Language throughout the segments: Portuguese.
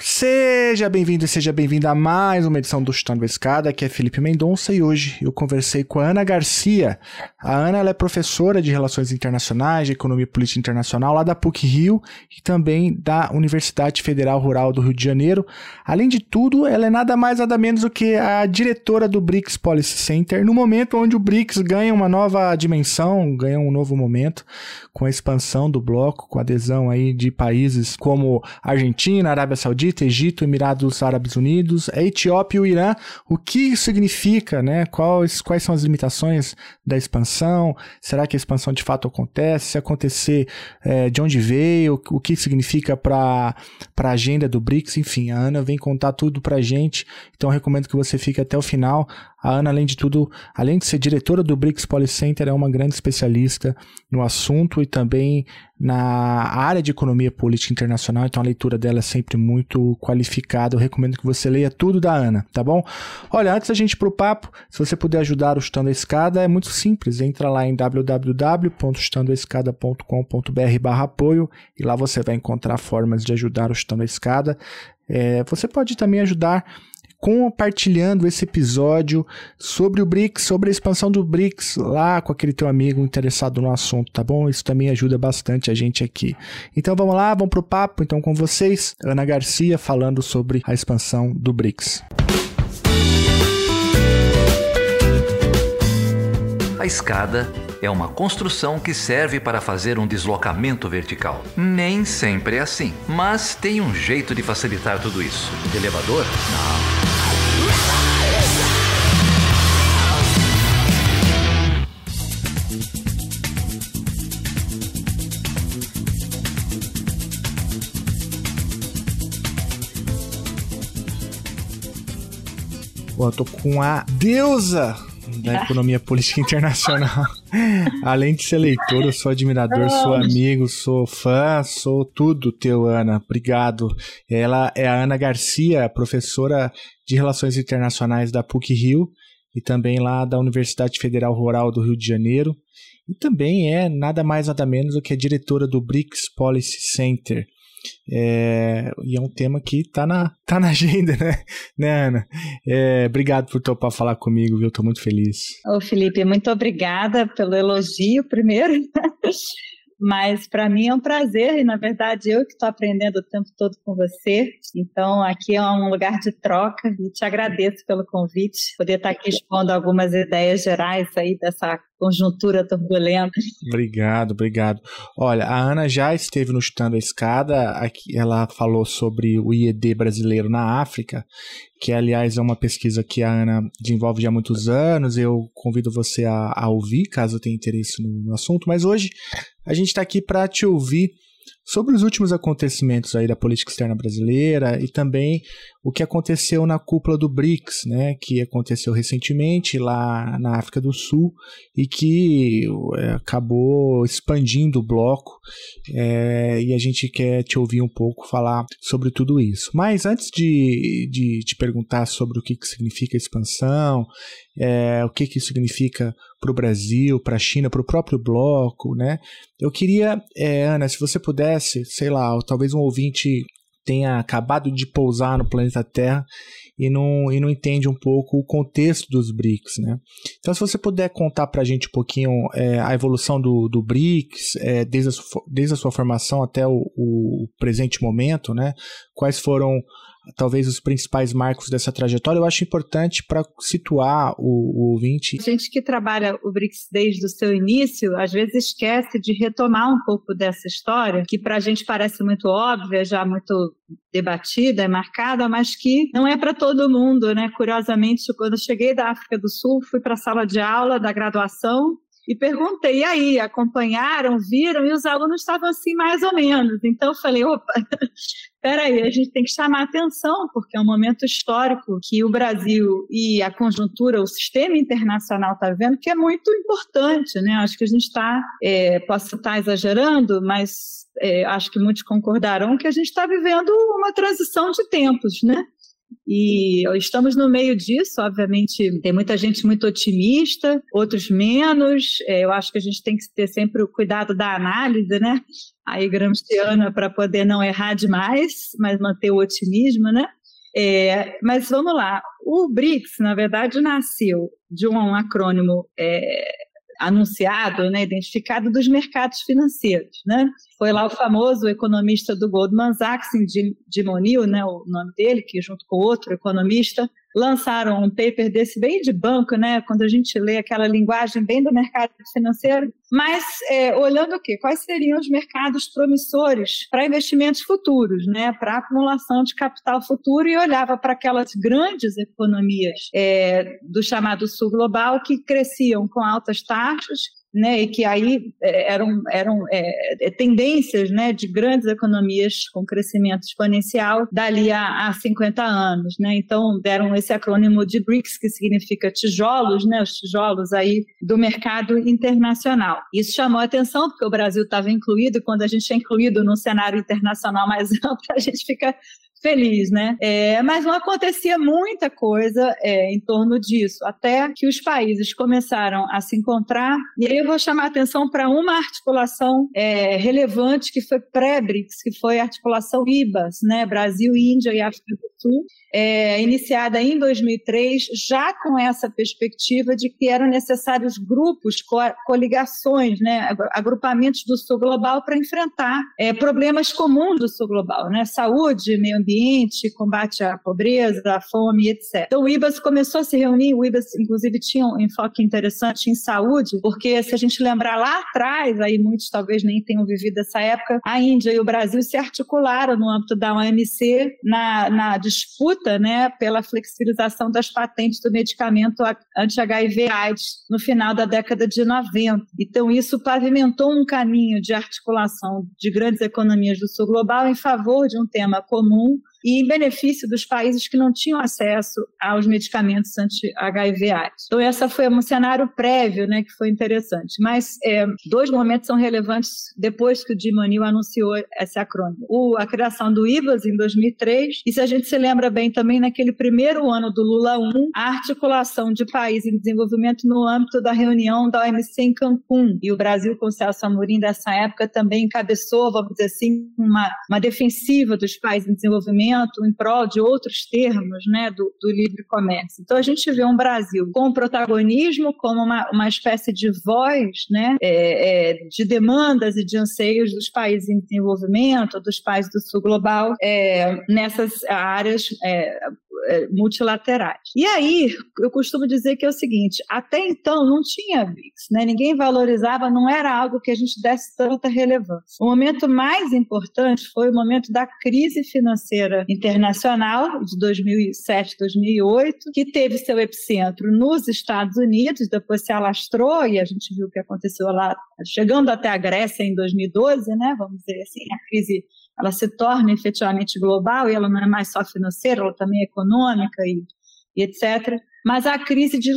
Seja bem-vindo e seja bem-vinda a mais uma edição do Chutando a Escada, aqui é Felipe Mendonça e hoje eu conversei com a Ana Garcia. A Ana é professora de Relações Internacionais, de Economia Política Internacional lá da PUC-Rio e também da Universidade Federal Rural do Rio de Janeiro. Além de tudo, ela é nada mais nada menos do que a diretora do BRICS Policy Center, no momento onde o BRICS ganha uma nova dimensão, ganha um novo momento com a expansão do bloco, com a adesão aí de países como Argentina, Arábia Saudita, Saudita, Egito, Emirados Árabes Unidos, a Etiópia e o Irã. O que isso significa, né? Quais, quais são as limitações da expansão? Será que a expansão de fato acontece? Se acontecer, é, de onde veio? O que significa para a agenda do BRICS? Enfim, a Ana vem contar tudo para gente. Então, recomendo que você fique até o final. A Ana, além de tudo, além de ser diretora do BRICS Policenter, é uma grande especialista no assunto e também na área de economia política internacional, então a leitura dela é sempre muito qualificada. Eu recomendo que você leia tudo da Ana, tá bom? Olha, antes da gente ir pro papo, se você puder ajudar o Chutando a Escada, é muito simples. Entra lá em www.chutandoaescada.com.br barra apoio e lá você vai encontrar formas de ajudar o Chutando a Escada. É, você pode também ajudar compartilhando esse episódio sobre o BRICS, sobre a expansão do BRICS lá com aquele teu amigo interessado no assunto, tá bom? Isso também ajuda bastante a gente aqui. Então vamos lá, vamos pro papo então com vocês, Ana Garcia falando sobre a expansão do BRICS. A escada é uma construção que serve para fazer um deslocamento vertical. Nem sempre é assim, mas tem um jeito de facilitar tudo isso. De elevador? Não. Pô, eu tô com a deusa da economia política internacional. Além de ser leitor, eu sou admirador, sou amigo, sou fã, sou tudo teu, Ana. Obrigado. Ela é a Ana Garcia, professora de Relações Internacionais da PUC-Rio e também lá da Universidade Federal Rural do Rio de Janeiro. E também é nada mais nada menos do que a diretora do BRICS Policy Center. É, e é um tema que tá na, tá na agenda, né, né Ana? É, obrigado por topar falar comigo, viu? Tô muito feliz. Ô, Felipe, muito obrigada pelo elogio primeiro. Mas para mim é um prazer, e na verdade eu que estou aprendendo o tempo todo com você. Então aqui é um lugar de troca e te agradeço pelo convite, poder estar aqui expondo algumas ideias gerais aí dessa conjuntura turbulenta. Obrigado, obrigado. Olha, a Ana já esteve no Chutando a Escada, aqui ela falou sobre o IED brasileiro na África, que aliás é uma pesquisa que a Ana desenvolve já há muitos anos, eu convido você a, a ouvir, caso tenha interesse no, no assunto, mas hoje a gente está aqui para te ouvir sobre os últimos acontecimentos aí da política externa brasileira e também o que aconteceu na cúpula do BRICS, né, que aconteceu recentemente lá na África do Sul e que é, acabou expandindo o bloco é, e a gente quer te ouvir um pouco falar sobre tudo isso. Mas antes de, de te perguntar sobre o que, que significa expansão, é, o que, que isso significa para o Brasil, para a China, para o próprio bloco, né? Eu queria, é, Ana, se você pudesse, sei lá, talvez um ouvinte tenha acabado de pousar no planeta Terra e não, e não entende um pouco o contexto dos BRICS, né? Então, se você puder contar para a gente um pouquinho é, a evolução do, do BRICS, é, desde, a sua, desde a sua formação até o, o presente momento, né? Quais foram talvez os principais marcos dessa trajetória, eu acho importante para situar o, o ouvinte. A gente que trabalha o BRICS desde o seu início, às vezes esquece de retomar um pouco dessa história, que para a gente parece muito óbvia, já muito debatida, é marcada, mas que não é para todo mundo, né? Curiosamente, quando eu cheguei da África do Sul, fui para a sala de aula da graduação e perguntei, e aí, acompanharam, viram? E os alunos estavam assim, mais ou menos. Então eu falei, opa, peraí, a gente tem que chamar atenção, porque é um momento histórico que o Brasil e a conjuntura, o sistema internacional está vendo, que é muito importante, né? Acho que a gente está, é, posso estar exagerando, mas é, acho que muitos concordarão que a gente está vivendo uma transição de tempos, né? E estamos no meio disso, obviamente, tem muita gente muito otimista, outros menos. É, eu acho que a gente tem que ter sempre o cuidado da análise, né? Aí, gramsciana, para poder não errar demais, mas manter o otimismo, né? É, mas vamos lá. O BRICS, na verdade, nasceu de um acrônimo é, anunciado, né, identificado dos mercados financeiros, né? Foi lá o famoso economista do Goldman Sachs, Jim O'Neill, né, o nome dele, que junto com outro economista lançaram um paper desse bem de banco, né? Quando a gente lê aquela linguagem bem do mercado financeiro, mas é, olhando o quê? Quais seriam os mercados promissores para investimentos futuros, né? Para acumulação de capital futuro e olhava para aquelas grandes economias é, do chamado sul global que cresciam com altas taxas né, e que aí é, eram, eram é, é, tendências né, de grandes economias com crescimento exponencial dali a, a 50 anos. Né? Então, deram esse acrônimo de BRICS, que significa tijolos, né, os tijolos aí do mercado internacional. Isso chamou a atenção, porque o Brasil estava incluído, e quando a gente é incluído no cenário internacional mais amplo, a gente fica feliz, né? É, mas não acontecia muita coisa é, em torno disso, até que os países começaram a se encontrar. E aí eu vou chamar a atenção para uma articulação é, relevante que foi pré-BRICS, que foi a articulação IBAS, né? Brasil, Índia e África do Sul, é, iniciada em 2003, já com essa perspectiva de que eram necessários grupos, coligações, né, agrupamentos do Sul Global para enfrentar é, problemas comuns do Sul Global, né, saúde, meio ambiente, combate à pobreza, à fome, etc. Então o IBAS começou a se reunir, o IBAS inclusive tinha um enfoque interessante em saúde, porque se a gente lembrar lá atrás, aí muitos talvez nem tenham vivido essa época, a Índia e o Brasil se articularam no âmbito da OMC na, na disputa né, pela flexibilização das patentes do medicamento anti-HIV/AIDS no final da década de 90. Então, isso pavimentou um caminho de articulação de grandes economias do sul global em favor de um tema comum e em benefício dos países que não tinham acesso aos medicamentos anti-HIV/AIDS. Então, essa foi um cenário prévio, né, que foi interessante. Mas é, dois momentos são relevantes depois que o Jim O'Neill anunciou esse acrônimo. O, a criação do IVAS em 2003, e se a gente se lembra bem também, naquele primeiro ano do Lula 1, a articulação de países em desenvolvimento no âmbito da reunião da OMC em Cancún. E o Brasil, com o Celso Amorim, dessa época, também encabeçou, vamos dizer assim, uma, uma defensiva dos países em desenvolvimento em prol de outros termos né, do, do, livre comércio. Então, a gente vê um Brasil com protagonismo, como uma, uma espécie de voz né, é, é, de demandas e de anseios dos países em desenvolvimento, dos países do sul global, é, nessas áreas é, multilaterais. E aí, eu costumo dizer que é o seguinte: até então não tinha BRICS, né? ninguém valorizava, não era algo que a gente desse tanta relevância. O momento mais importante foi o momento da crise financeira internacional de 2007, 2008, que teve seu epicentro nos Estados Unidos, depois se alastrou e a gente viu o que aconteceu lá, chegando até a Grécia em 2012, né? Vamos dizer assim, a crise ela se torna efetivamente global e ela não é mais só financeira, ela também é econômica e, e etc mas a crise de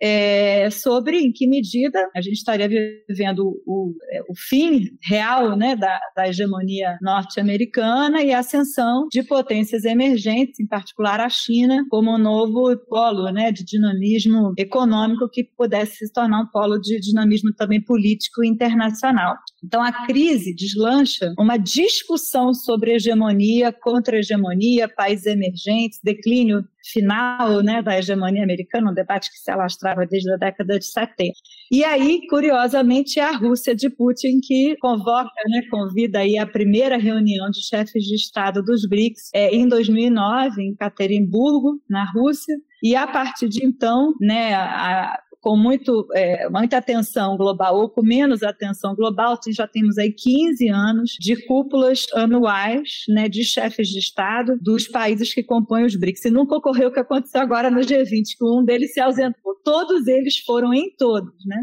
é, sobre em que medida a gente estaria vivendo o, é, o fim real né, da, da hegemonia norte-americana e a ascensão de potências emergentes, em particular a China, como um novo polo né, de dinamismo econômico que pudesse se tornar um polo de dinamismo também político internacional. Então a crise deslancha uma discussão sobre hegemonia, contra-hegemonia, países emergentes, declínio final né, da hegemonia americana, um debate que se alastrava desde a década de 70. E aí, curiosamente, é a Rússia de Putin que convoca, né, convida aí a primeira reunião de chefes de Estado dos BRICS é, em 2009, em Caterimburgo, na Rússia, e a partir de então, né, a, com muito, é, muita atenção global ou com menos atenção global, já temos aí 15 anos de cúpulas anuais né, de chefes de Estado dos países que compõem os BRICS. E nunca ocorreu o que aconteceu agora no G20, que um deles se ausentou. Todos eles foram em todos, né?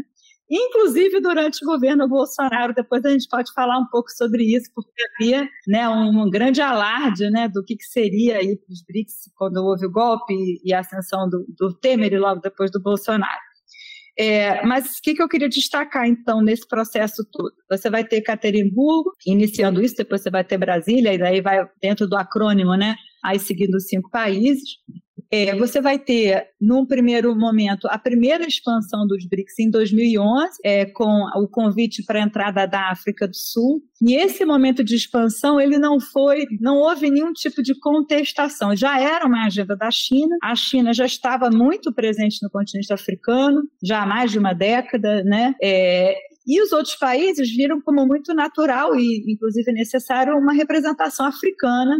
inclusive durante o governo Bolsonaro. Depois a gente pode falar um pouco sobre isso, porque havia né, um, grande alarde né, do que, que seria aí os BRICS quando houve o golpe e a ascensão do, do Temer e logo depois do Bolsonaro. É, mas o que, que eu queria destacar, então, nesse processo todo? Você vai ter Caterimburgo, iniciando isso, depois você vai ter Brasília, e daí vai dentro do acrônimo, né? aí seguindo os cinco países. É, você vai ter, num primeiro momento, a primeira expansão dos BRICS em 2011, é, com o convite para a entrada da África do Sul. E esse momento de expansão, ele não foi, não houve nenhum tipo de contestação. Já era uma agenda da China. A China já estava muito presente no continente africano, já há mais de uma década, né? É, e os outros países viram como muito natural e, inclusive, necessário uma representação africana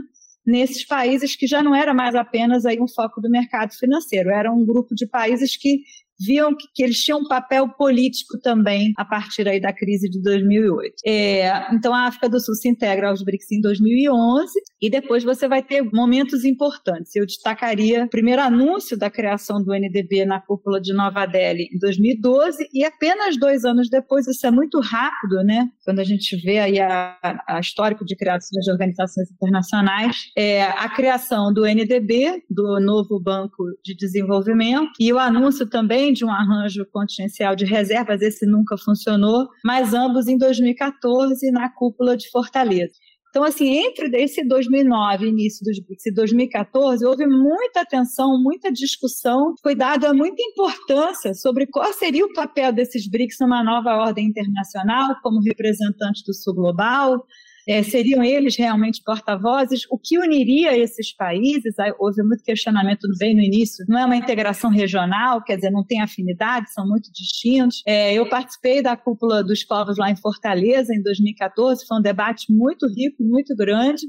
nesses países que já não era mais apenas aí um foco do mercado financeiro, era um grupo de países que viam que, que, eles tinham um papel político também a partir aí da crise de 2008. É, então, a África do Sul se integra aos BRICS em 2011 e depois você vai ter momentos importantes. Eu destacaria o primeiro anúncio da criação do NDB na cúpula de Nova Delhi em 2012 e apenas dois anos depois, isso é muito rápido, né? Quando a gente vê aí a, a histórico de criação de organizações internacionais, é, a criação do NDB, do novo Banco de Desenvolvimento, e o anúncio também de um arranjo contingencial de reservas, esse nunca funcionou, mas ambos em 2014 na cúpula de Fortaleza. Então, assim, entre esse 2009, início dos BRICS, e 2014, houve muita atenção, muita discussão, foi dada muita importância sobre qual seria o papel desses BRICS numa nova ordem internacional, como representantes do sul global, é, seriam eles realmente porta-vozes? O que uniria esses países? Houve muito questionamento bem no início. Não é uma integração regional, quer dizer, não tem afinidade, são muito distintos. É, eu participei da cúpula dos povos lá em Fortaleza em 2014, foi um debate muito rico, muito grande.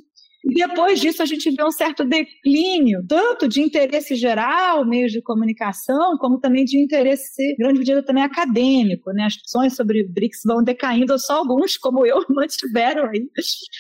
E depois disso a gente vê um certo declínio, tanto de interesse geral, meios de comunicação, como também de interesse, grande medida também acadêmico. Né? As discussões sobre BRICS vão decaindo, só alguns, como eu, mantiveram aí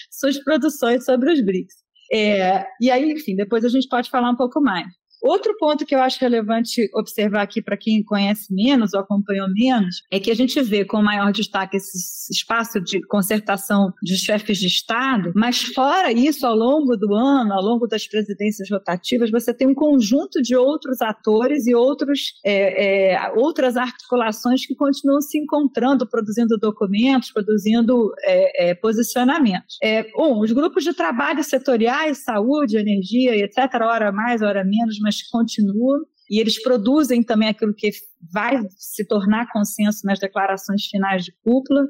suas produções sobre os BRICS. É, e aí, enfim, depois a gente pode falar um pouco mais. Outro ponto que eu acho relevante observar aqui para quem conhece menos ou acompanhou menos é que a gente vê com maior destaque esse espaço de concertação de chefes de Estado, mas fora isso, ao longo do ano, ao longo das presidências rotativas, você tem um conjunto de outros atores e outros, é, é, outras articulações que continuam se encontrando, produzindo documentos, produzindo é, é posicionamentos. É, um, os grupos de trabalho setoriais, saúde, energia, etc., hora mais, hora menos, mas mas continuam e eles produzem também aquilo que vai se tornar consenso nas declarações finais de cúpula.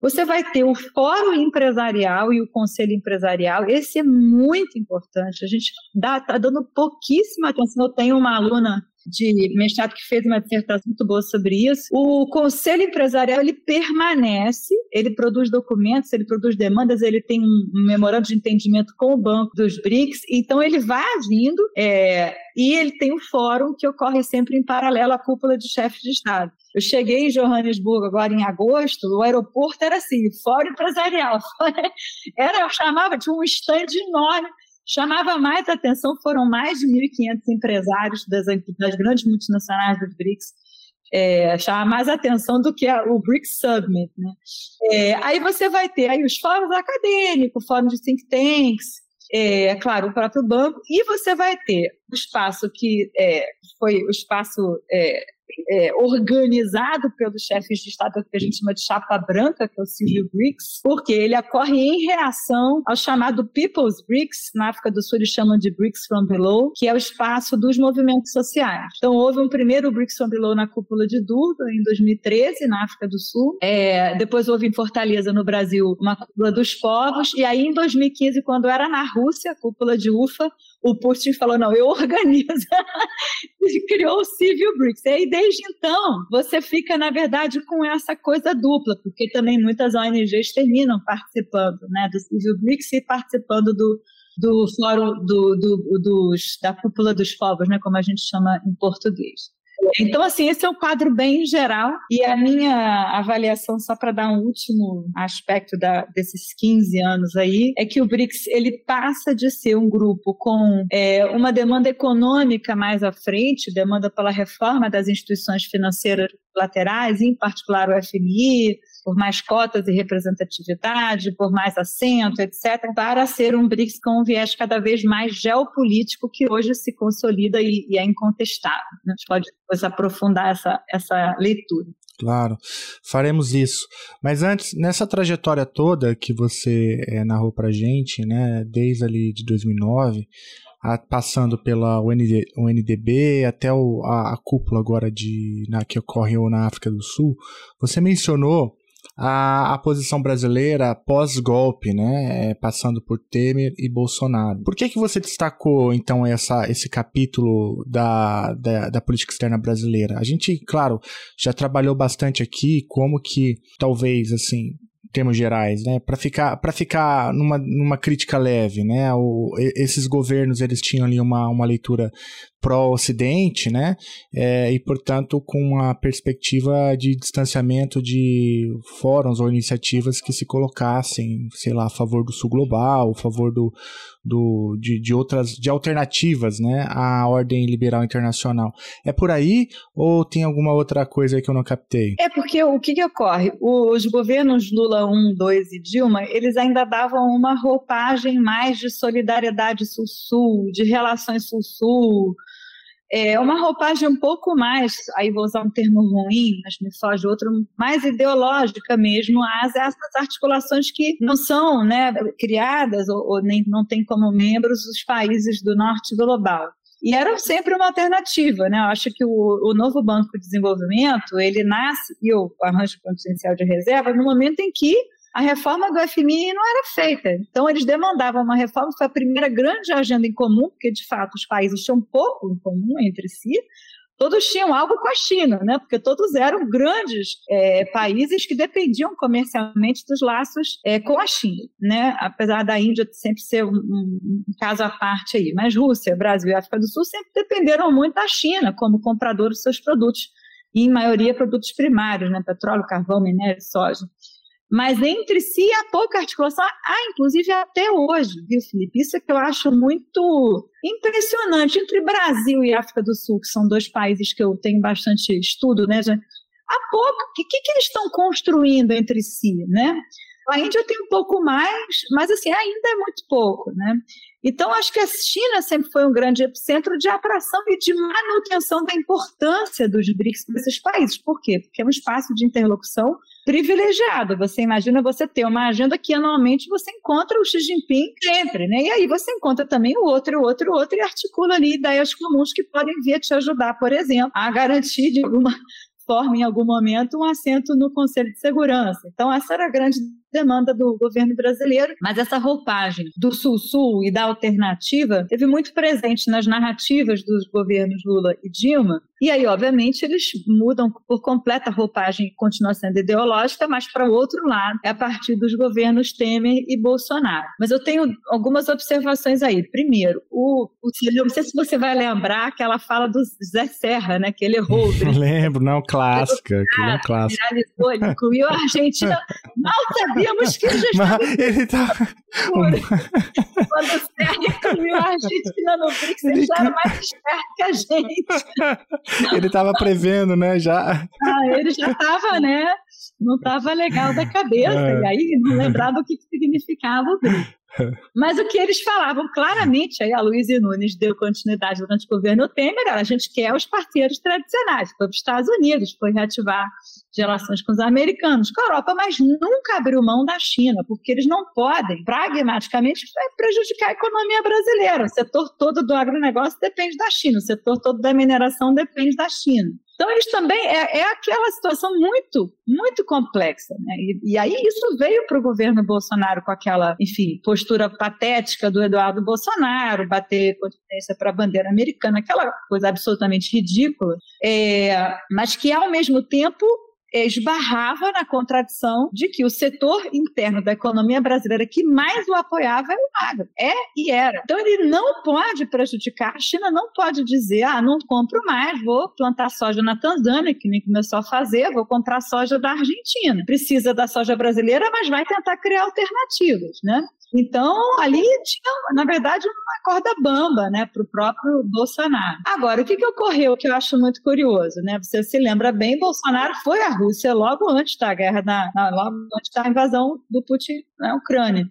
Você vai ter o fórum empresarial e o conselho empresarial, esse é muito importante. A gente está dando pouquíssima atenção. Eu tenho uma aluna de mestrado que fez uma dissertação muito boa sobre isso. O conselho empresarial ele permanece, ele produz documentos, ele produz demandas, ele tem um memorando de entendimento com o banco dos BRICS, então ele vai vindo é, e ele tem um fórum que ocorre sempre em paralelo à cúpula de chefes de Estado. Eu cheguei em Johannesburgo agora em agosto, o aeroporto era assim, fórum empresarial. Era, eu chamava de um stand enorme chamava mais atenção, foram mais de 1.500 empresários das, das grandes multinacionais dos BRICS, é, chama mais atenção do que a, o BRICS Summit. Né? É, aí você vai ter aí os fóruns acadêmicos, fóruns de think tanks, é, claro, o próprio banco, e você vai ter o espaço que é, foi o espaço é, é, organizado pelos chefes de Estado que a gente chama de chapa branca, que é o Silvio BRICS, porque ele ocorre em reação ao chamado People's BRICS, na África do Sul eles chamam de BRICS from Below, que é o espaço dos movimentos sociais. Então houve um primeiro BRICS from Below na cúpula de Durban, em 2013, na África do Sul. É, depois houve em Fortaleza, no Brasil, uma cúpula dos povos, e aí em 2015, quando era na Rússia, a cúpula de UFA, o Putin falou, não, eu organizo. e criou o Civil BRICS. E aí, desde então, você fica, na verdade, com essa coisa dupla, porque também muitas ONGs terminam participando né, do Civil BRICS e participando do, do fórum do, do, dos, da cúpula dos povos, né, como a gente chama em português. Então, assim, esse é um quadro bem geral. E a minha avaliação, só para dar um último aspecto da, desses 15 anos aí, é que o BRICS ele passa de ser um grupo com é, uma demanda econômica mais à frente, demanda pela reforma das instituições financeiras laterais, em particular o FMI, por mais cotas e representatividade, por mais assento, etc., para ser um BRICS com um viés cada vez mais geopolítico que hoje se consolida e, e é incontestável. Né? A gente pode depois aprofundar essa, essa leitura. Claro, faremos isso. Mas antes, nessa trajetória toda que você é, narrou para gente, né, desde ali de 2009 a, passando pela UND, UNDB até o, a, a, cúpula agora de, na, que ocorreu na África do Sul, você mencionou a, a posição brasileira pós-golpe, né, é, passando por Temer e Bolsonaro. Por que, que você destacou, então, essa, esse capítulo da, da, da política externa brasileira? A gente, claro, já trabalhou bastante aqui como que, talvez, assim, termos gerais, né? Para ficar, para ficar numa, numa crítica leve, né? O, esses governos eles tinham ali uma, uma leitura pró-Ocidente, né? É, e, portanto, com uma perspectiva de distanciamento de fóruns ou iniciativas que se colocassem, sei lá, a favor do Sul Global, a favor do, do, de, de outras de alternativas né, à ordem liberal internacional. É por aí ou tem alguma outra coisa que eu não captei? É porque o que, que ocorre? Os governos Lula 1, 2 e Dilma, eles ainda davam uma roupagem mais de solidariedade sul-sul, de relações sul-sul, é uma roupagem um pouco mais, aí vou usar um termo ruim, mas me foge outro, mais ideológica mesmo, as essas articulações que não são né, criadas ou, ou nem não têm como membros os países do norte global. E era sempre uma alternativa, né? Eu acho que o, o novo Banco de Desenvolvimento, ele nasce, e o arranjo contingencial de reserva, no momento em que a reforma do FMI não era feita. Então, eles demandavam uma reforma, foi a primeira grande agenda em comum, porque, de fato, os países tinham pouco em comum entre si, todos tinham algo com a China, né? porque todos eram grandes é, países que dependiam comercialmente dos laços é, com a China, né? apesar da Índia sempre ser um, um, caso à parte aí. Mas Rússia, Brasil e África do Sul sempre dependeram muito da China como comprador dos seus produtos, e em maioria produtos primários, né? petróleo, carvão, minério, soja. Mas entre si há pouca articulação, há inclusive até hoje, viu, Felipe? Isso é que eu acho muito impressionante. Entre Brasil e África do Sul, que são dois países que eu tenho bastante estudo, né? Há pouco, o que, que eles estão construindo entre si, né? A Índia tem um pouco mais, mas assim, ainda é muito pouco, né? Então, acho que a China sempre foi um grande epicentro de atração e de manutenção da importância dos BRICS para esses países. Por quê? Porque é um espaço de interlocução privilegiado. Você imagina você ter uma agenda que anualmente você encontra o Xi Jinping sempre, né? E aí você encontra também o outro, o outro, o outro e articula ali ideias comuns que podem vir te ajudar, por exemplo, a garantir de alguma forma, em algum momento, um assento no Conselho de Segurança. Então, essa era a grande demanda do governo brasileiro, mas essa roupagem do Sul-Sul e da alternativa teve muito presente nas narrativas dos governos Lula e Dilma. E aí, obviamente, eles mudam por completa roupagem, continua sendo ideológica, mas para o outro lado, é a partir dos governos Temer e Bolsonaro. Mas eu tenho algumas observações aí. Primeiro, o, o não sei se você vai lembrar aquela fala do Zé Serra, né, que ele errou. Lembro, não, clássica, que não clássica. Viralizou, ele incluiu a Argentina. Mal sabia sabíamos que já estava. Ele tá. Quando o Sérgio incluiu a Argentina no BRICS, ele já era mais esperto que a gente. Ele estava prevendo, né? Já. Ah, ele já estava, né? Não estava legal da cabeça. É. E aí não lembrava o que significava o BRICS. Mas o que eles falavam claramente, aí a Luísa Nunes deu continuidade durante o governo Temer, a gente quer os parceiros tradicionais. Foi para os Estados Unidos, foi reativar relações com os americanos, com a Europa, mas nunca abriu mão da China, porque eles não podem, pragmaticamente, prejudicar a economia brasileira. O setor todo do agronegócio depende da China, o setor todo da mineração depende da China. Então, eles também, é, é aquela situação muito, muito complexa. Né? E, e aí isso veio para o governo Bolsonaro com aquela, enfim, postura patética do Eduardo Bolsonaro, bater continência para a bandeira americana, aquela coisa absolutamente ridícula, é, mas que, ao mesmo tempo, esbarrava na contradição de que o setor interno da economia brasileira que mais o apoiava era o agro. É e era. Então ele não pode prejudicar. A China não pode dizer, ah, não compro mais, vou plantar soja na Tanzânia, que nem começou a fazer, vou comprar soja da Argentina. Precisa da soja brasileira, mas vai tentar criar alternativas, né? Então, ali tinha, na verdade, uma corda bamba né, para o próprio Bolsonaro. Agora, o que, que ocorreu que eu acho muito curioso? Né? Você se lembra bem, Bolsonaro foi à Rússia logo antes da guerra, na, logo antes da invasão do Putin na Ucrânia.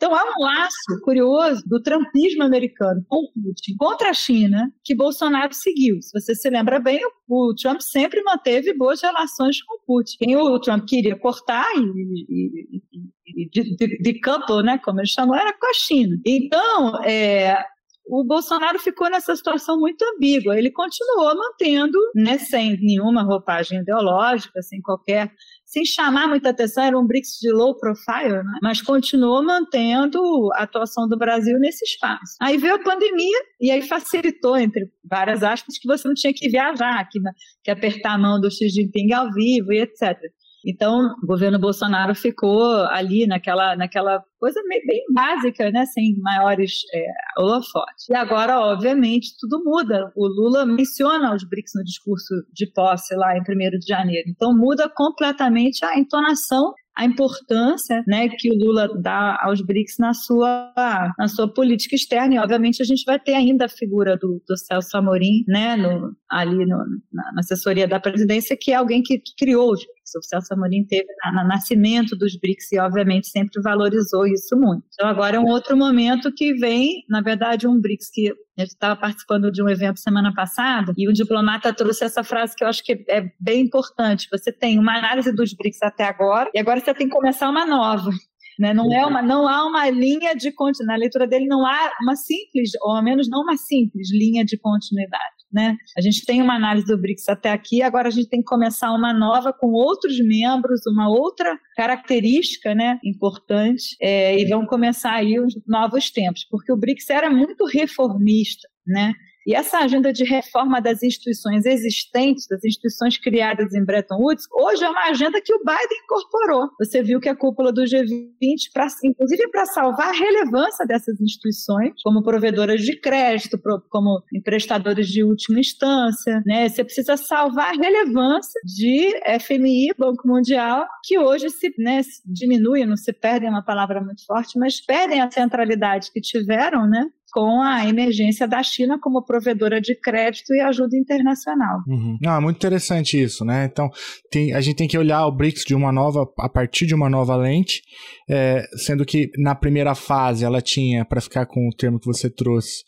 Então há um laço curioso do trumpismo americano com Putin contra a China que Bolsonaro seguiu. Se você se lembra bem, o Trump sempre manteve boas relações com Putin. Quem o Trump queria cortar e, e, e de, de, de couple, né, como ele chamou, era com a China. Então, é, o Bolsonaro ficou nessa situação muito ambígua. Ele continuou mantendo, né, sem nenhuma roupagem ideológica, sem qualquer sem chamar muita atenção, era um BRICS de low profile, né? mas continuou mantendo a atuação do Brasil nesse espaço. Aí veio a pandemia e aí facilitou, entre várias aspas, que você não tinha que viajar, que, que apertar a mão do Xi Jinping ao vivo e etc. Então, o governo Bolsonaro ficou ali naquela, naquela coisa bem básica, né, sem maiores é, holofotes. E agora, obviamente, tudo muda. O Lula menciona os BRICS no discurso de posse lá em 1 de janeiro. Então, muda completamente a entonação a importância né, que o Lula dá aos BRICS na sua, na sua política externa. E, obviamente, a gente vai ter ainda a figura do, do Celso Amorim né, no, ali no, na, assessoria da presidência, que é alguém que, que criou os BRICS. O Celso Amorim teve no nascimento dos BRICS e, obviamente, sempre valorizou isso muito. Então, agora é um outro momento que vem, na verdade, um BRICS que gente estava participando de um evento semana passada e o diplomata trouxe essa frase que eu acho que é bem importante. Você tem uma análise dos BRICS até agora e agora você tem que começar uma nova. Né? Não, é uma, não há uma linha de continuidade. Na leitura dele não há uma simples, ou ao menos não uma simples linha de continuidade. Né? A gente tem uma análise do BRICS até aqui, agora a gente tem que começar uma nova com outros membros, uma outra característica né, importante, é, e vão começar aí os novos tempos, porque o BRICS era muito reformista, né? E essa agenda de reforma das instituições existentes, das instituições criadas em Bretton Woods, hoje é uma agenda que o Biden incorporou. Você viu que a cúpula do G20, pra, inclusive para salvar a relevância dessas instituições, como provedoras de crédito, como emprestadores de última instância, né? Você precisa salvar a relevância de FMI, Banco Mundial, que hoje se, né, se diminui, não se perde, é uma palavra muito forte, mas perdem a centralidade que tiveram, né? Com a emergência da China como provedora de crédito e ajuda internacional. Uhum. Ah, muito interessante isso, né? Então, tem, a gente tem que olhar o BRICS de uma nova, a partir de uma nova lente, é, sendo que na primeira fase ela tinha, para ficar com o termo que você trouxe,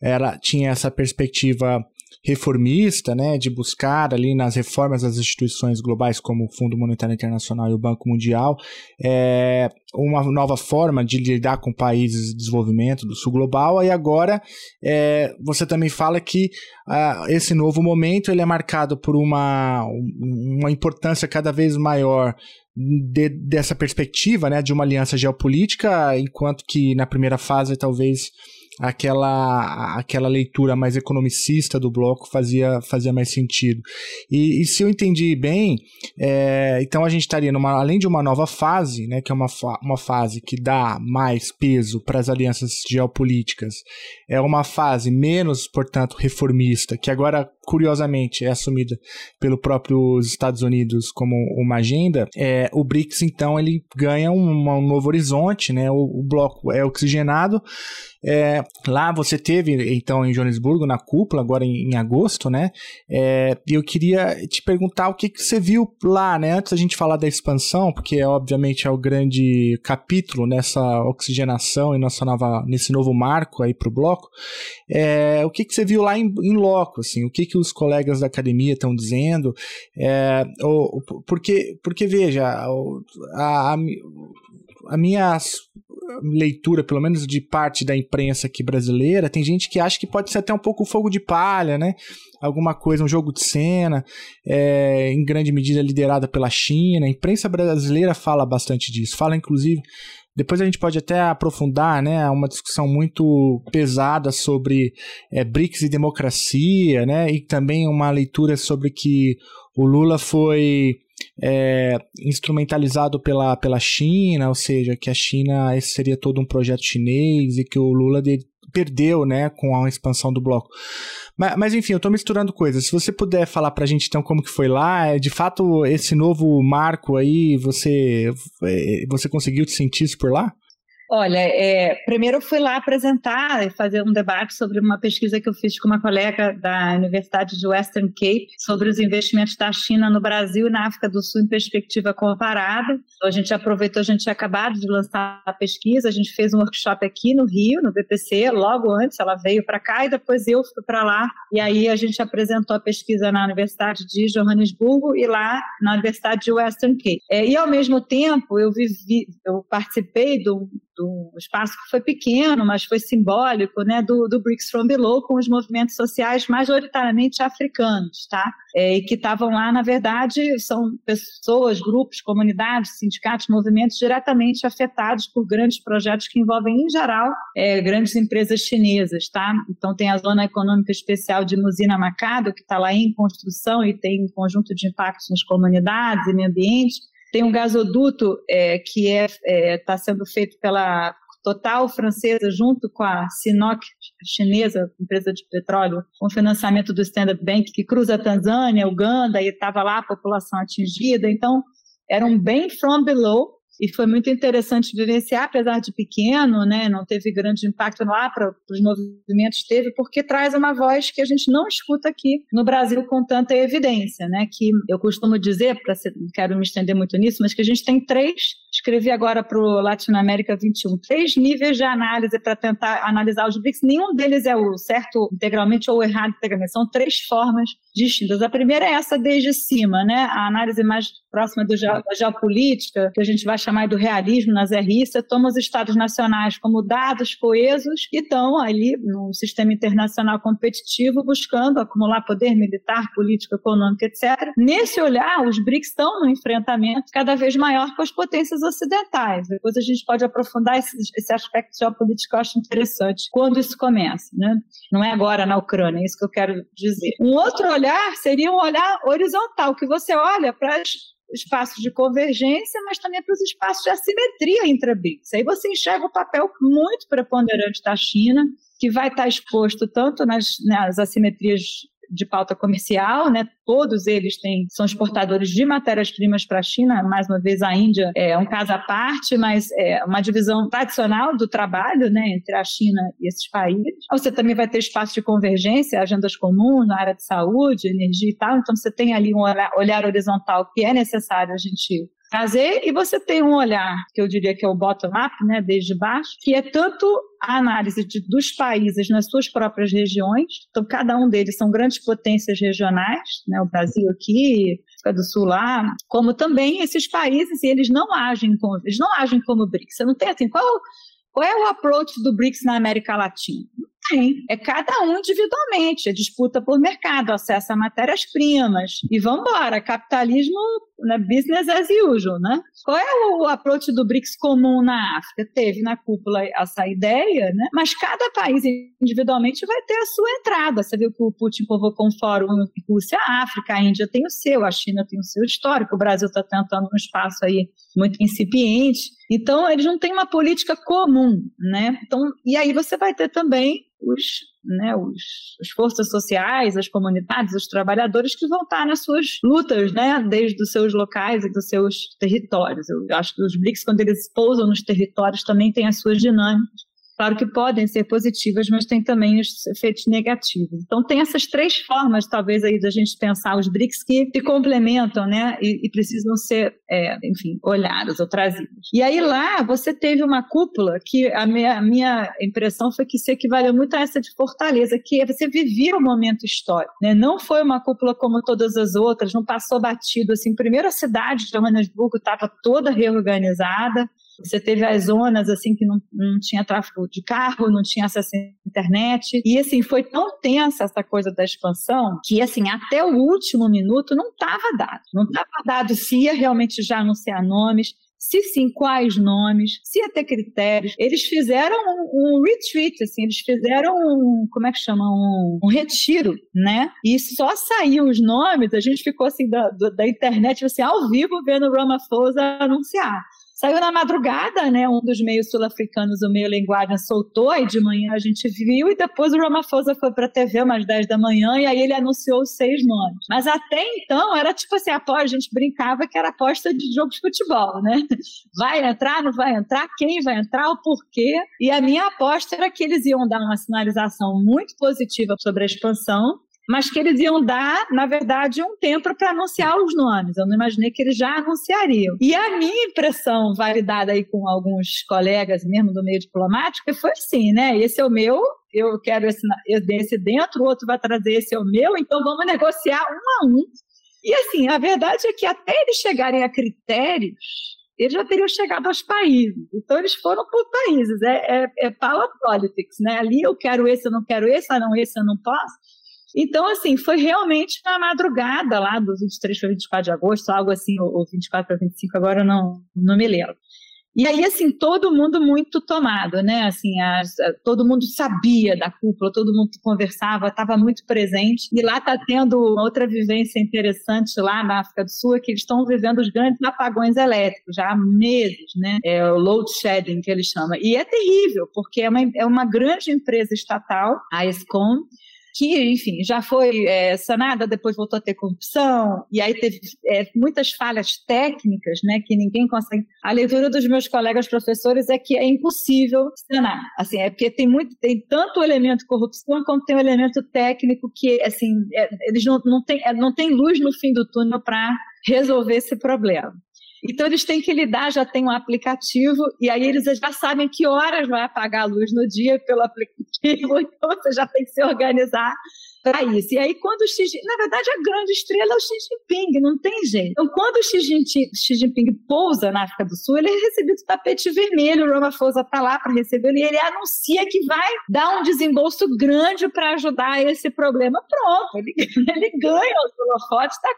ela tinha essa perspectiva reformista, né, de buscar ali nas reformas das instituições globais como o Fundo Monetário Internacional e o Banco Mundial é, uma nova forma de lidar com países de desenvolvimento do sul global. E agora é, você também fala que uh, esse novo momento ele é marcado por uma, uma importância cada vez maior de, dessa perspectiva né, de uma aliança geopolítica, enquanto que na primeira fase talvez aquela, aquela leitura mais economicista do bloco fazia, fazia mais sentido. E, e se eu entendi bem, é, então a gente estaria numa, além de uma nova fase, né, que é uma, fa uma fase que dá mais peso para as alianças geopolíticas, é uma fase menos, portanto, reformista, que agora curiosamente é assumida pelo próprio Estados Unidos como uma agenda, é, o BRICS então ele ganha um, um novo horizonte, né? O, o bloco é oxigenado. É, lá você teve então em Joanesburgo na cúpula agora em, em agosto, né? É, eu queria te perguntar o que, que você viu lá, né? Antes da gente falar da expansão, porque obviamente é o grande capítulo nessa oxigenação e nossa nova nesse novo marco aí para o bloco. É, o que, que você viu lá em, em loco, assim? O que que os colegas da academia estão dizendo, é, ou, porque, porque veja, a, a, a minha leitura, pelo menos de parte da imprensa aqui brasileira, tem gente que acha que pode ser até um pouco fogo de palha, né? Alguma coisa, um jogo de cena, é, em grande medida liderada pela China. A imprensa brasileira fala bastante disso, fala inclusive depois a gente pode até aprofundar, né, uma discussão muito pesada sobre é, BRICS e democracia, né, e também uma leitura sobre que o Lula foi é, instrumentalizado pela, pela China, ou seja, que a China esse seria todo um projeto chinês e que o Lula de, perdeu, né, com a expansão do bloco. Mas, mas, enfim, eu estou misturando coisas. Se você puder falar para a gente então como que foi lá, é, de fato esse novo marco aí, você é, você conseguiu sentir isso por lá? Olha, é, primeiro eu fui lá apresentar e fazer um debate sobre uma pesquisa que eu fiz com uma colega da Universidade de Western Cape sobre os investimentos da China no Brasil e na África do Sul em perspectiva comparada. Então, a gente aproveitou, a gente tinha acabado de lançar a pesquisa, a gente fez um workshop aqui no Rio, no BPC, logo antes ela veio para cá e depois eu fui para lá. E aí a gente apresentou a pesquisa na Universidade de Johannesburgo e lá na Universidade de Western Cape. É, e ao mesmo tempo eu vivi, eu participei do do um espaço que foi pequeno, mas foi simbólico, né, do, do BRICS from Below, com os movimentos sociais majoritariamente africanos, tá? É, e que estavam lá, na verdade, são pessoas, grupos, comunidades, sindicatos, movimentos diretamente afetados por grandes projetos que envolvem, em geral, é, grandes empresas chinesas, tá? Então tem a Zona Econômica Especial de Musina Macado, que está lá em construção e tem um conjunto de impactos nas comunidades e meio ambiente. Tem um gasoduto é, que está é, é tá sendo feito pela Total francesa, junto com a Sinop chinesa, empresa de petróleo, com financiamento do Standard Bank, que cruza a Tanzânia, Uganda, e estava lá a população atingida. Então, era um bem from below, e foi muito interessante vivenciar, apesar de pequeno, né, não teve grande impacto lá para os movimentos, teve, porque traz uma voz que a gente não escuta aqui no Brasil com tanta evidência, né, que eu costumo dizer, para quero me estender muito nisso, mas que a gente tem três, escrevi agora para o Latinoamérica 21, três níveis de análise para tentar analisar os BRICS, nenhum deles é o certo integralmente ou o errado integralmente, são três formas distintas. A primeira é essa desde cima, né, a análise mais próxima do, da geopolítica, que a gente vai chamar do realismo nas RIs, toma os estados nacionais como dados coesos e estão ali no sistema internacional competitivo buscando acumular poder militar, político, econômico, etc. Nesse olhar, os BRICS estão no enfrentamento cada vez maior com as potências ocidentais. Depois a gente pode aprofundar esse, esse aspecto geopolítico, eu acho interessante, quando isso começa. Né? Não é agora na Ucrânia, é isso que eu quero dizer. Um outro olhar seria um olhar horizontal, que você olha para espaços de convergência, mas também para os espaços de assimetria entre BRICS. Aí você enxerga o papel muito preponderante da China, que vai estar exposto tanto nas, nas assimetrias de pauta comercial, né? Todos eles têm, são exportadores de matérias-primas para a China. Mais uma vez, a Índia é um caso à parte, mas é uma divisão tradicional do trabalho, né, entre a China e esses países. Você também vai ter espaço de convergência, agendas comuns na área de saúde, energia e tal. Então, você tem ali um olhar, horizontal que é necessário a gente trazer, e você tem um olhar, que eu diria que é o bottom-up, né, desde baixo, que é tanto a análise de, dos países nas suas próprias regiões, então cada um deles são grandes potências regionais, né, o Brasil aqui, África do Sul lá, como também esses países, e eles não agem como, eles não agem como BRICS, você não tem assim, qual, qual é o approach do BRICS na América Latina? Tem. É cada um individualmente, é disputa por mercado, acesso a matérias-primas. E vamos embora, capitalismo, né, business as usual, né? Qual é o approach do BRICS comum na África? Teve na cúpula essa ideia, né? Mas cada país individualmente vai ter a sua entrada. Você viu que o Putin convocou um fórum Rússia, África, a Índia tem o seu, a China tem o seu histórico, o Brasil está tentando um espaço aí muito incipiente. Então, eles não têm uma política comum, né? Então, e aí você vai ter também os, né, os, as forças sociais, as comunidades, os trabalhadores que vão estar nas suas lutas, né, desde os seus locais e dos seus territórios. Eu acho que os BRICS, quando eles pousam nos territórios, também têm as suas dinâmicas. Claro que podem ser positivas, mas tem também os efeitos negativos. Então, tem essas três formas, talvez, aí da gente pensar os BRICS que se complementam, né? E, e precisam ser, é, enfim, olhados ou trazidos. E aí lá você teve uma cúpula que a minha, a minha impressão foi que se equivaleu muito a essa de Fortaleza, que é você vivia o momento histórico, né? Não foi uma cúpula como todas as outras, não passou batido, assim. Primeiro, a cidade de Joanesburgo estava toda reorganizada, você teve as zonas assim que não, não tinha tráfego de carro, não tinha acesso à internet. E assim, foi tão tensa essa coisa da expansão que assim, até o último minuto não estava dado. Não estava dado se ia realmente já anunciar nomes, se sim, quais nomes, se ter critérios. Eles fizeram um, um retreat, assim, eles fizeram um, como é que chama? Um, um, retiro, né? E só saiu os nomes, a gente ficou assim da, da internet, assim, ao vivo, vendo o Ramaphosa anunciar. Saiu na madrugada, né? Um dos meios sul-africanos, o meio linguagem, soltou, e de manhã a gente viu, e depois o Ramaphosa foi para a TV umas 10 da manhã, e aí ele anunciou os seis nomes. Mas até então era tipo assim, a gente brincava que era aposta de jogo de futebol, né? Vai entrar, não vai entrar, quem vai entrar, o porquê. E a minha aposta era que eles iam dar uma sinalização muito positiva sobre a expansão, mas que eles iam dar, na verdade, um tempo para anunciar os nomes. Eu não imaginei que eles já anunciariam. E a minha impressão, validada aí com alguns colegas mesmo do meio diplomático, foi assim, né? Esse é o meu, eu quero esse, esse dentro, o outro vai trazer esse é o meu, então vamos negociar um a um. E assim, a verdade é que até eles chegarem a critérios, eles já teriam chegado aos países. Então, eles foram por países. É, é, é power politics, né? Ali eu quero esse, eu não quero esse, ah, não, esse eu não posso. Então, assim, foi realmente na madrugada lá do 23 para 24 de agosto, algo assim, ou 24 para 25, agora eu não, não me lembro. E aí, assim, todo mundo muito tomado, né? Assim, as, todo mundo sabia da cúpula, todo mundo conversava, estava muito presente. E lá está tendo outra vivência interessante lá na África do Sul, é que eles estão vivendo os grandes apagões elétricos já há meses, né? É o load shedding que eles chamam. E é terrível, porque é uma, é uma grande empresa estatal, a ESCOM, que, enfim, já foi é, sanada, depois voltou a ter corrupção, e aí teve é, muitas falhas técnicas, né, que ninguém consegue. A leitura dos meus colegas professores é que é impossível sanar. Assim, é porque tem muito, tem tanto o elemento corrupção como tem o elemento técnico que, assim, é, eles não, não têm é, não tem luz no fim do túnel para resolver esse problema. Então eles têm que lidar, já tem um aplicativo, e aí eles já sabem que horas vai apagar a luz no dia pelo aplicativo, então você já tem que se organizar para isso. E aí, quando o Xi Jinping, na verdade, a grande estrela é o Xi Jinping, não tem jeito. Então, quando o Xi Jinping, Xi Jinping pousa na África do Sul, ele é recebido tapete vermelho, o Ramaphosa está lá para recebê-lo, e ele anuncia que vai dar um desembolso grande para ajudar esse problema. Pronto, ele, ele ganha os holofotes, está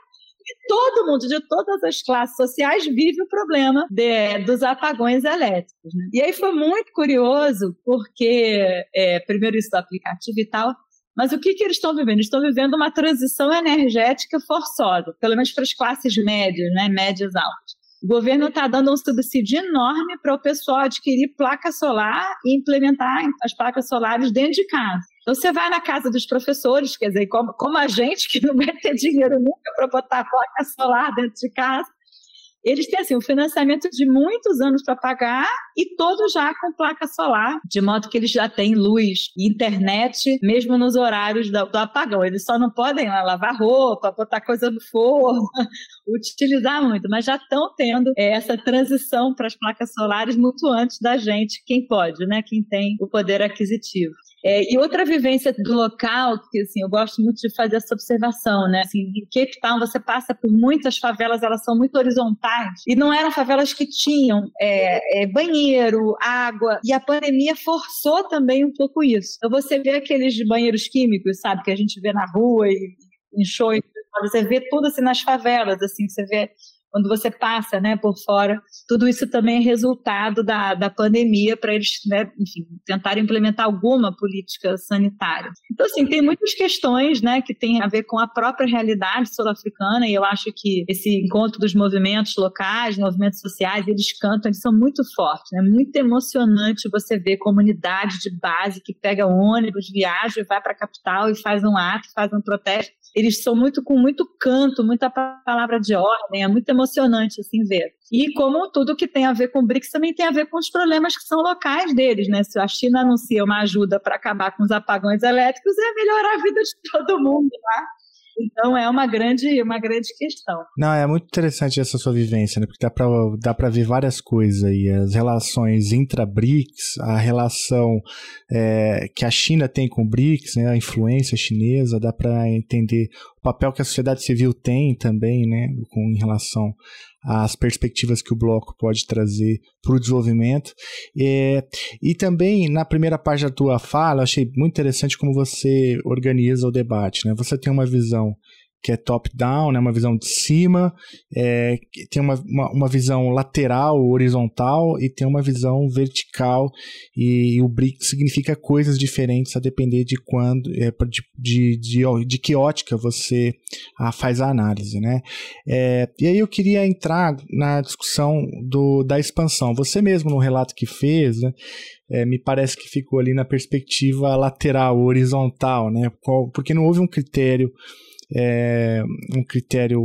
todo mundo, de todas as classes sociais, vive o problema de, dos apagões elétricos. Né? E aí foi muito curioso, porque, é, primeiro isso do aplicativo e tal, mas o que, que eles estão vivendo? Eles estão vivendo uma transição energética forçosa, pelo menos para as classes médias, né, médias altas. O governo está dando um subsídio enorme para o pessoal adquirir placa solar e implementar as placas solares dentro de casa. Então, você vai na casa dos professores, quer dizer, como, como a gente, que não vai ter dinheiro nunca para botar placa solar dentro de casa, eles têm assim, um financiamento de muitos anos para pagar e todos já com placa solar, de modo que eles já têm luz e internet, mesmo nos horários do, do apagão. Eles só não podem lá, lavar roupa, botar coisa no forno, utilizar muito, mas já estão tendo é, essa transição para as placas solares muito antes da gente, quem pode, né? Quem tem o poder aquisitivo. É, e outra vivência do local, que assim, eu gosto muito de fazer essa observação, né? Assim, em Cape Town você passa por muitas favelas, elas são muito horizontais, e não eram favelas que tinham é, é, banheiro, água, e a pandemia forçou também um pouco isso. Então você vê aqueles banheiros químicos, sabe, que a gente vê na rua e em show, você vê tudo assim nas favelas, assim, você vê quando você passa né, por fora. Tudo isso também é resultado da, da pandemia para eles, né, enfim, tentarem implementar alguma política sanitária. Então, assim, tem muitas questões né, que têm a ver com a própria realidade sul-africana e eu acho que esse encontro dos movimentos locais, movimentos sociais, eles cantam, eles são muito fortes, é né? muito emocionante você ver comunidade de base que pega ônibus, viaja vai para a capital e faz um ato, faz um protesto. Eles são muito com muito canto, muita palavra de ordem, é muito emocionante assim ver. E como tudo que tem a ver com o BRICS também tem a ver com os problemas que são locais deles, né? Se a China anuncia uma ajuda para acabar com os apagões elétricos, é melhorar a vida de todo mundo, tá? Então é uma grande, uma grande questão. Não, é muito interessante essa sua vivência, né? Porque dá para dá pra ver várias coisas aí. As relações intra-BRICS, a relação é, que a China tem com o BRICS, né? A influência chinesa, dá para entender papel que a sociedade civil tem também, né? Com, em relação as perspectivas que o bloco pode trazer para o desenvolvimento. É, e também, na primeira parte da tua fala, achei muito interessante como você organiza o debate. Né? Você tem uma visão que é top-down, né, uma visão de cima, é, tem uma, uma, uma, visão lateral, horizontal, e tem uma visão vertical, e, e, o BRIC significa coisas diferentes a depender de quando, é, de, de, de, de que ótica você a, faz a análise. Né? É, e aí eu queria entrar na discussão do, da expansão. Você mesmo, no relato que fez, né, é, me parece que ficou ali na perspectiva lateral, horizontal, né? porque não houve um critério é, um critério,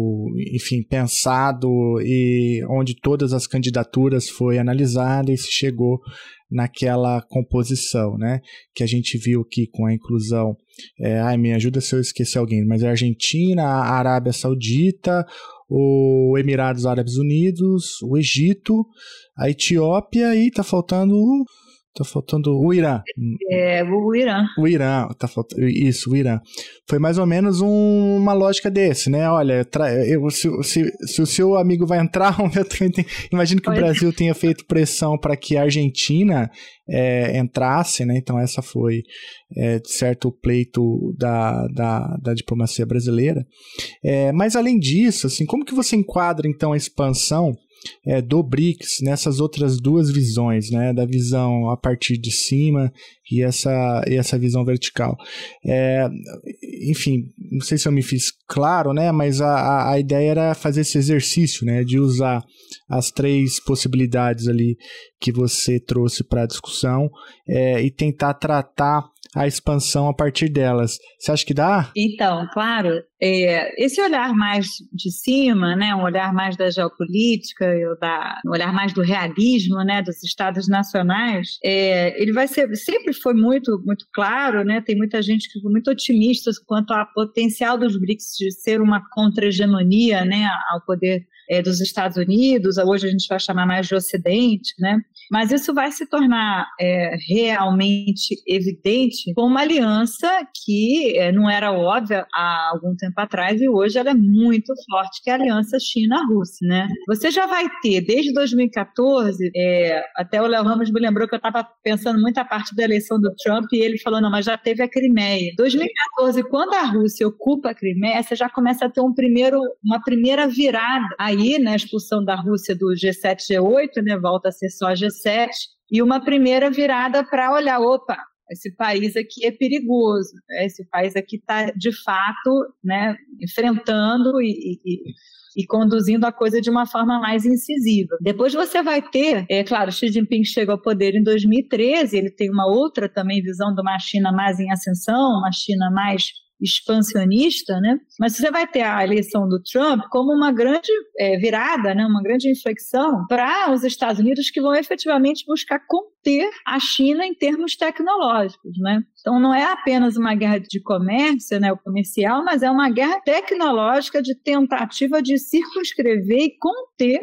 enfim, pensado e onde todas as candidaturas foi analisada e se chegou naquela composição, né? Que a gente viu aqui com a inclusão. É, ai, me ajuda se eu esquecer alguém, mas é a Argentina, a Arábia Saudita, o Emirados Árabes Unidos, o Egito, a Etiópia e tá faltando Tá faltando o Irã. É, o Irã. O Irã, tá faltando. Isso, o Irã. Foi mais ou menos um, uma lógica desse, né? Olha, eu, se, se, se, o seu amigo vai entrar, eu também imagino que o Brasil tenha feito pressão para que a Argentina é, entrasse, né? Então essa foi, é, de certo, o pleito da, da, da diplomacia brasileira. É, mas além disso, assim, como que você enquadra então a expansão é, do BRICS nessas outras duas visões, né, da visão a partir de cima e essa, e essa visão vertical. É, enfim, não sei se eu me fiz claro, né, mas a, a ideia era fazer esse exercício, né, de usar as três possibilidades ali que você trouxe para a discussão é, e tentar tratar a expansão a partir delas. Você acha que dá? Então, claro, é, esse olhar mais de cima, né, um olhar mais da geopolítica, da, um olhar mais do realismo, né, dos estados nacionais, é, ele vai ser sempre foi muito muito claro, né, tem muita gente que foi muito otimista quanto ao potencial dos BRICS de ser uma contra-hegemonia, né, ao poder é, dos Estados Unidos, hoje a gente vai chamar mais de Ocidente, né? Mas isso vai se tornar é, realmente evidente com uma aliança que é, não era óbvia há algum tempo atrás e hoje ela é muito forte, que é a aliança China-Rússia, né? Você já vai ter, desde 2014, é, até o Léo Ramos me lembrou que eu estava pensando muito a parte da eleição do Trump e ele falou, não, mas já teve a Crimeia. 2014, quando a Rússia ocupa a Crimeia, você já começa a ter um primeiro, uma primeira virada aí, né, a expulsão da Rússia do G7, G8, né, volta a ser só G7, e uma primeira virada para olhar, opa, esse país aqui é perigoso, né? esse país aqui está de fato né, enfrentando e, e, e, conduzindo a coisa de uma forma mais incisiva. Depois você vai ter, é claro, Xi Jinping chega ao poder em 2013, ele tem uma outra também visão de uma China mais em ascensão, uma China mais expansionista, né? Mas você vai ter a eleição do Trump como uma grande é, virada, né? Uma grande inflexão para os Estados Unidos que vão efetivamente buscar conter a China em termos tecnológicos, né? Então não é apenas uma guerra de comércio, né, o comercial, mas é uma guerra tecnológica de tentativa de circunscrever e conter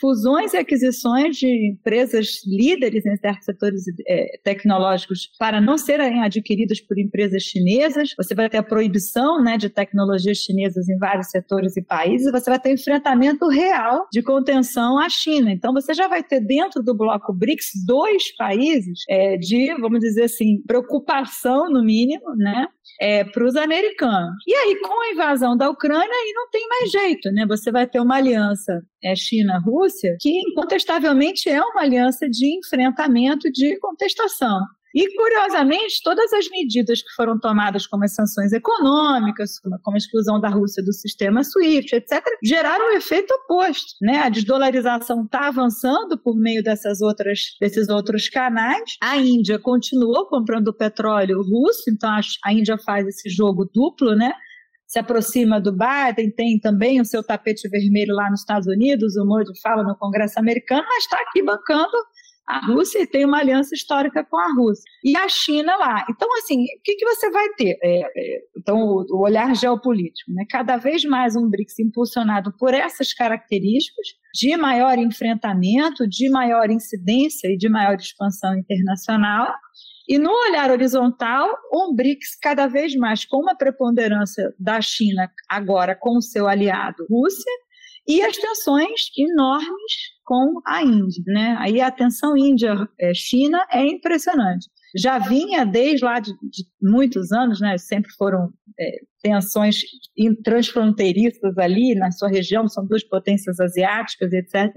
fusões e aquisições de empresas líderes em certos setores é, tecnológicos para não serem adquiridas por empresas chinesas. Você vai ter a proibição né, de tecnologias chinesas em vários setores e países. Você vai ter enfrentamento real de contenção à China. Então, você já vai ter dentro do bloco BRICS dois países é, de, vamos dizer assim, preocupação, no mínimo, né, é, para os americanos. E aí, com a invasão da Ucrânia, aí não tem mais jeito, né? Você vai ter uma aliança é, China-Rússia que, incontestavelmente, é uma aliança de enfrentamento, de contestação. E, curiosamente, todas as medidas que foram tomadas, como as sanções econômicas, como a exclusão da Rússia do sistema SWIFT, etc., geraram um efeito oposto. Né? A desdolarização está avançando por meio dessas outras, desses outros canais. A Índia continuou comprando petróleo russo, então a Índia faz esse jogo duplo, né? se aproxima do Biden, tem também o seu tapete vermelho lá nos Estados Unidos, o Modi fala no Congresso americano, mas está aqui bancando a Rússia tem uma aliança histórica com a Rússia. E a China lá. Então, assim, o que, que você vai ter? É, é, então, o, o, olhar geopolítico. Né? Cada vez mais um BRICS impulsionado por essas características de maior enfrentamento, de maior incidência e de maior expansão internacional. E no olhar horizontal, um BRICS cada vez mais com uma preponderância da China, agora com o seu aliado Rússia, e as tensões enormes com a Índia. Né? Aí a tensão Índia-China é impressionante. Já vinha desde lá de, de muitos anos, né? sempre foram é, tensões transfronteiriças ali na sua região, são duas potências asiáticas, etc.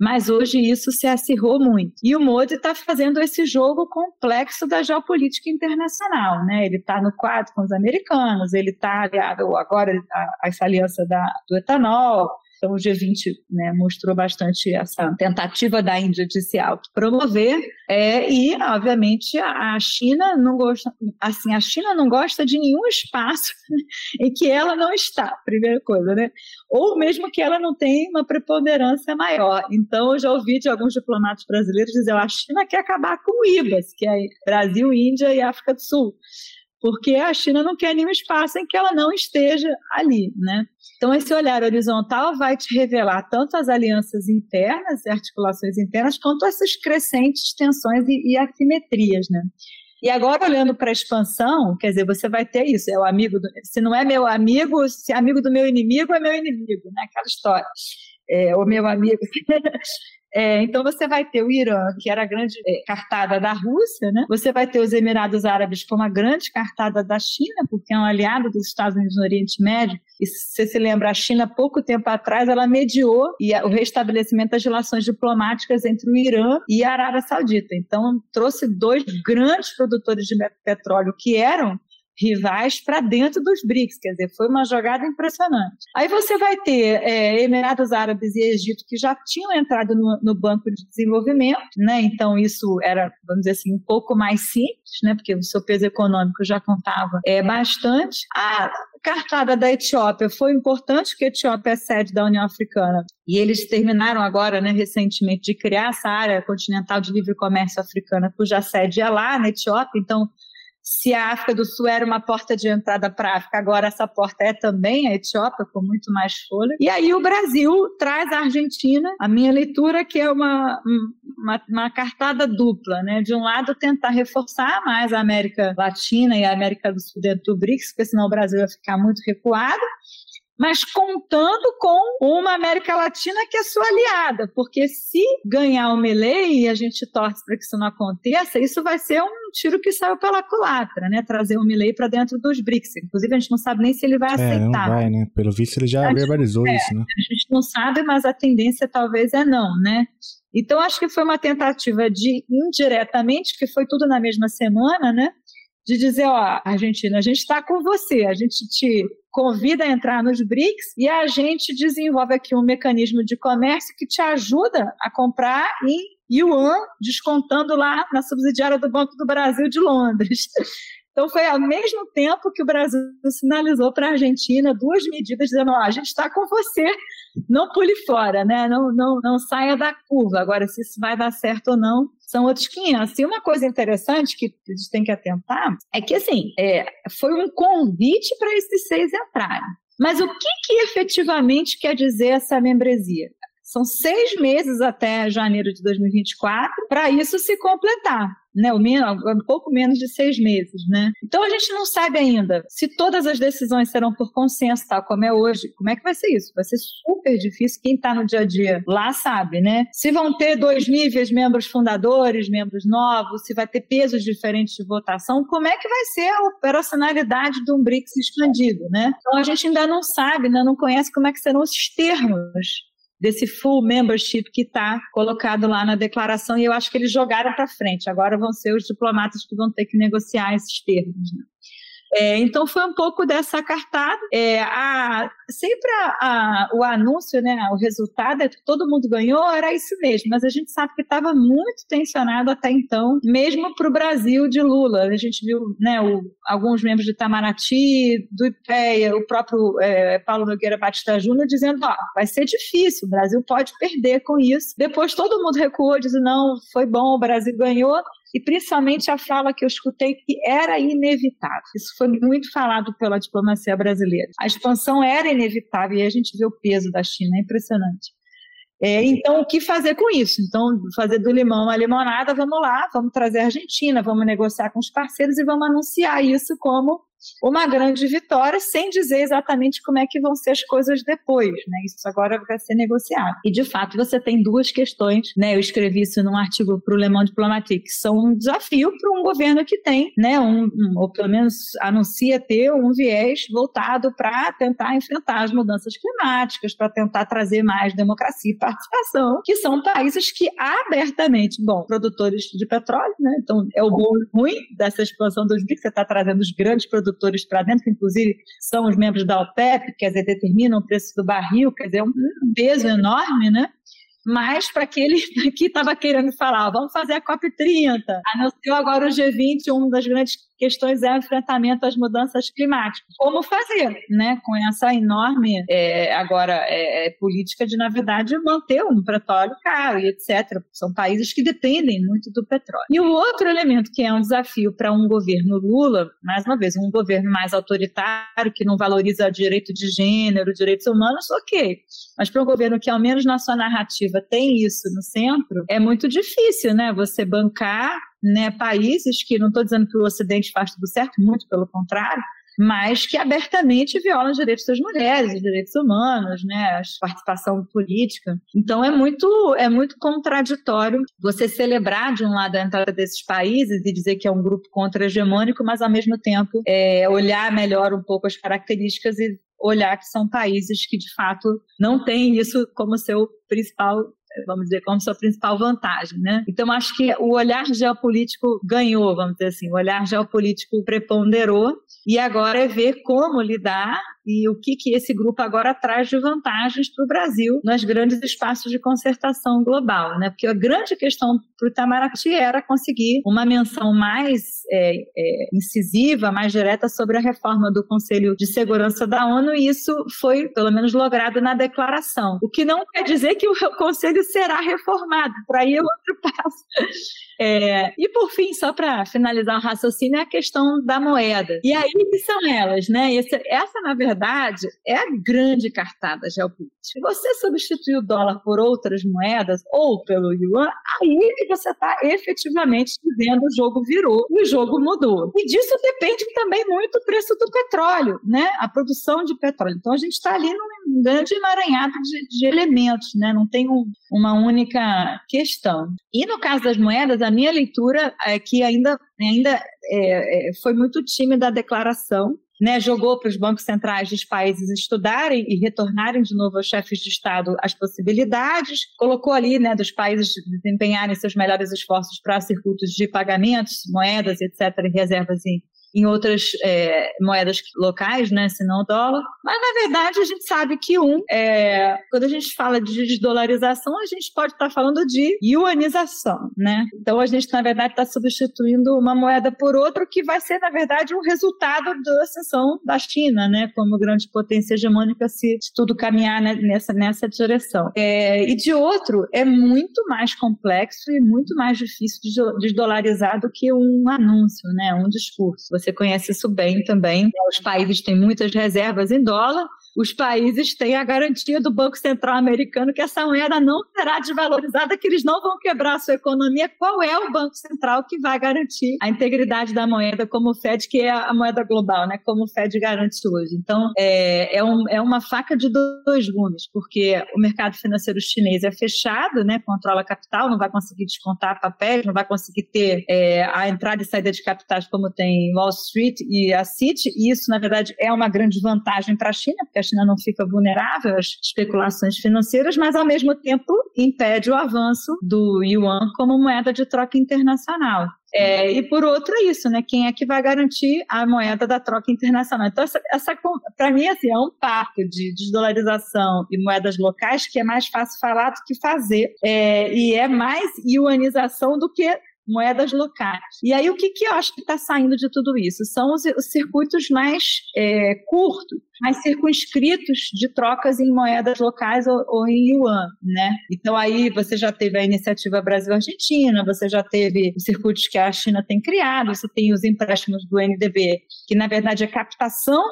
Mas hoje isso se acirrou muito. E o Modi está fazendo esse jogo complexo da geopolítica internacional. Né? Ele está no quadro com os americanos, ele está aliado agora a, a essa aliança da, do etanol, então, o G20 né, mostrou bastante essa tentativa da Índia de se autopromover, é, e, obviamente, a China não gosta, assim, a China não gosta de nenhum espaço em que ela não está, primeira coisa, né? Ou mesmo que ela não tenha uma preponderância maior. Então, eu já ouvi de alguns diplomatas brasileiros dizer, a China quer acabar com o IBAS, que é Brasil, Índia e África do Sul porque a China não quer nenhum espaço em que ela não esteja ali, né? Então, esse olhar horizontal vai te revelar tanto as alianças internas e articulações internas, quanto essas crescentes tensões e, e assimetrias, né? E agora, olhando para a expansão, quer dizer, você vai ter isso, é o amigo, do, se não é meu amigo, se é amigo do meu inimigo, é meu inimigo, né? Aquela história. É, o meu amigo. É, então você vai ter o Irã, que era a grande é, cartada da Rússia, né? Você vai ter os Emirados Árabes como a grande cartada da China, porque é um aliado dos Estados Unidos no Oriente Médio. E se se lembra, a China, pouco tempo atrás, ela mediou o restabelecimento das relações diplomáticas entre o Irã e a Arábia Saudita. Então, trouxe dois grandes produtores de petróleo que eram rivais para dentro dos BRICS, quer dizer, foi uma jogada impressionante. Aí você vai ter é, Emirados Árabes e Egito que já tinham entrado no, no, Banco de Desenvolvimento, né? Então isso era, vamos dizer assim, um pouco mais simples, né? Porque o seu peso econômico já contava é, bastante. A cartada da Etiópia foi importante, porque a Etiópia é sede da União Africana e eles terminaram agora, né, recentemente, de criar essa área continental de livre comércio africana, cuja sede é lá na Etiópia. Então se a África do Sul era uma porta de entrada para a África, agora essa porta é também a Etiópia, com muito mais folha. E aí o Brasil traz a Argentina, a minha leitura, que é uma, uma, uma cartada dupla, né? De um lado, tentar reforçar mais a América Latina e a América do Sul dentro do BRICS, porque senão o Brasil vai ficar muito recuado mas contando com uma América Latina que é sua aliada, porque se ganhar o Melee e a gente torce para que isso não aconteça, isso vai ser um tiro que saiu pela culatra, né? Trazer o Milley para dentro dos BRICS. Inclusive, a gente não sabe nem se ele vai é, aceitar. Não vai, né? Pelo visto, ele já verbalizou isso, né? A gente não sabe, mas a tendência talvez é não, né? Então, acho que foi uma tentativa de, indiretamente, que foi tudo na mesma semana, né? De dizer, ó, Argentina, a gente está com você, a gente te convida a entrar nos BRICS e a gente desenvolve aqui um mecanismo de comércio que te ajuda a comprar em yuan, descontando lá na subsidiária do Banco do Brasil de Londres. Então, foi ao mesmo tempo que o Brasil sinalizou para a Argentina duas medidas, dizendo: a gente está com você, não pule fora, né? não, não, não saia da curva. Agora, se isso vai dar certo ou não, são outros 500. E uma coisa interessante que a gente tem que atentar é que, assim, é, foi um convite para esses seis entrarem. Mas o que, que efetivamente quer dizer essa membresia? São seis meses até janeiro de 2024 para isso se completar. Né, um pouco menos de seis meses, né? Então a gente não sabe ainda se todas as decisões serão por consenso, tal como é hoje. Como é que vai ser isso? Vai ser super difícil. Quem está no dia a dia lá sabe, né? Se vão ter dois níveis, membros fundadores, membros novos, se vai ter pesos diferentes de votação, como é que vai ser a operacionalidade de um BRICS expandido, né? Então a gente ainda não sabe, ainda não conhece como é que serão os termos desse full membership que está colocado lá na declaração e eu acho que eles jogaram para frente. Agora vão ser os diplomatas que vão ter que negociar esses termos. Né? É, então foi um pouco dessa cartada. É, a, sempre a, a, o anúncio, né, o resultado é que todo mundo ganhou, era isso mesmo, mas a gente sabe que estava muito tensionado até então, mesmo para o Brasil de Lula. A gente viu né, o, alguns membros do Itamaraty, do IPEA, o próprio é, Paulo Nogueira Batista Júnior dizendo: ó, vai ser difícil, o Brasil pode perder com isso. Depois todo mundo recuou, dizendo: não, foi bom, o Brasil ganhou e principalmente a fala que eu escutei que era inevitável. Isso foi muito falado pela diplomacia brasileira. A expansão era inevitável e a gente vê o peso da China, é impressionante. É, então, o que fazer com isso? Então, fazer do limão uma limonada, vamos lá, vamos trazer a Argentina, vamos negociar com os parceiros e vamos anunciar isso como uma grande vitória, sem dizer exatamente como é que vão ser as coisas depois, né? Isso agora vai ser negociado. E de fato você tem duas questões, né? Eu escrevi isso num artigo para o Le Monde Diplomatique, que são um desafio para um governo que tem, né? Um, um, ou pelo menos anuncia ter um viés voltado para tentar enfrentar as mudanças climáticas, para tentar trazer mais democracia e participação, que são países que abertamente, bom, produtores de petróleo, né? Então é o bom e ruim dessa expansão dos BRICS, você está trazendo os grandes produtores produtores para dentro, que inclusive são os membros da OPEP, quer dizer, determinam o preço do barril, quer dizer, é um peso enorme, né? Mas para aquele que estava querendo falar, vamos fazer a COP30, anunciou agora o G20, uma das grandes questões é o enfrentamento às mudanças climáticas. Como fazer, né, com essa enorme, é, agora, é, é, política de, na verdade, manter um petróleo caro e etc. São países que dependem muito do petróleo. E o outro elemento que é um desafio para um governo Lula, mais uma vez, um governo mais autoritário, que não valoriza direito de gênero, direitos humanos, ok. Mas para um governo que, ao menos na sua narrativa, tem isso no centro, é muito difícil, né? Você bancar né, países que, não estou dizendo que o Ocidente faz tudo certo, muito pelo contrário, mas que abertamente violam os direitos das mulheres, os direitos humanos, né, a participação política. Então é muito é muito contraditório você celebrar de um lado a entrada desses países e dizer que é um grupo contra-hegemônico, mas ao mesmo tempo é, olhar melhor um pouco as características e olhar que são países que de fato não têm isso como seu principal vamos dizer, como sua principal vantagem, né? Então, acho que o olhar geopolítico ganhou, vamos dizer assim, o olhar geopolítico preponderou e agora é ver como lidar e o que, que esse grupo agora traz de vantagens para o Brasil nos grandes espaços de concertação global, né? Porque a grande questão para o Itamaraty era conseguir uma menção mais é, é, incisiva, mais direta sobre a reforma do Conselho de Segurança da ONU e isso foi, pelo menos, logrado na declaração. O que não quer dizer que o Conselho será reformado, por aí é outro passo. É, e por fim, só para finalizar o raciocínio, é a questão da moeda. E aí que são elas, né? Essa, na verdade, é a grande cartada geopolítica. Se você substituir o dólar por outras moedas ou pelo yuan, aí você está efetivamente dizendo o jogo virou e o jogo mudou. E disso depende também muito o preço do petróleo, né? A produção de petróleo. Então a gente está ali num grande emaranhado de, de elementos, né? Não tem um, uma única questão. E no caso das moedas, a minha leitura é que ainda, ainda é, é, foi muito tímida a declaração. Né, jogou para os bancos centrais dos países estudarem e retornarem de novo aos chefes de Estado as possibilidades, colocou ali né, dos países desempenharem seus melhores esforços para circuitos de pagamentos, moedas, etc., e reservas em em outras é, moedas locais, né, se não o dólar. Mas, na verdade, a gente sabe que um, é, quando a gente fala de desdolarização, a gente pode estar falando de yuanização, né? Então, a gente, na verdade, está substituindo uma moeda por outra, que vai ser, na verdade, um resultado da ascensão da China, né, como grande potência hegemônica, se, tudo caminhar nessa, nessa direção. É, e, de outro, é muito mais complexo e muito mais difícil de desdolarizar do que um anúncio, né, um discurso. Você conhece isso bem também. Os países têm muitas reservas em dólar, os países têm a garantia do Banco Central americano que essa moeda não será desvalorizada, que eles não vão quebrar a sua economia. Qual é o Banco Central que vai garantir a integridade da moeda como o Fed, que é a moeda global, né? Como o Fed garante hoje. Então, é, é, um, é uma faca de dois gumes, porque o mercado financeiro chinês é fechado, né? Controla capital, não vai conseguir descontar papéis, não vai conseguir ter é, a entrada e saída de capitais como tem Wall Street e a City, e isso, na verdade, é uma grande vantagem para a China, porque a China não fica vulnerável às especulações financeiras, mas, ao mesmo tempo, impede o avanço do yuan como moeda de troca internacional. É, e por outro é isso, né? Quem é que vai garantir a moeda da troca internacional? Então, essa, essa para mim, assim, é um parque de desdolarização e moedas locais que é mais fácil falar do que fazer. É, e é mais yuanização do que moedas locais. E aí, o que, que eu acho que está saindo de tudo isso? São os, os circuitos mais é, curtos, mais circunscritos de trocas em moedas locais ou, ou, em yuan, né? Então aí você já teve a iniciativa Brasil-Argentina, você já teve os circuitos que a China tem criado, você tem os empréstimos do NDB, que na verdade é captação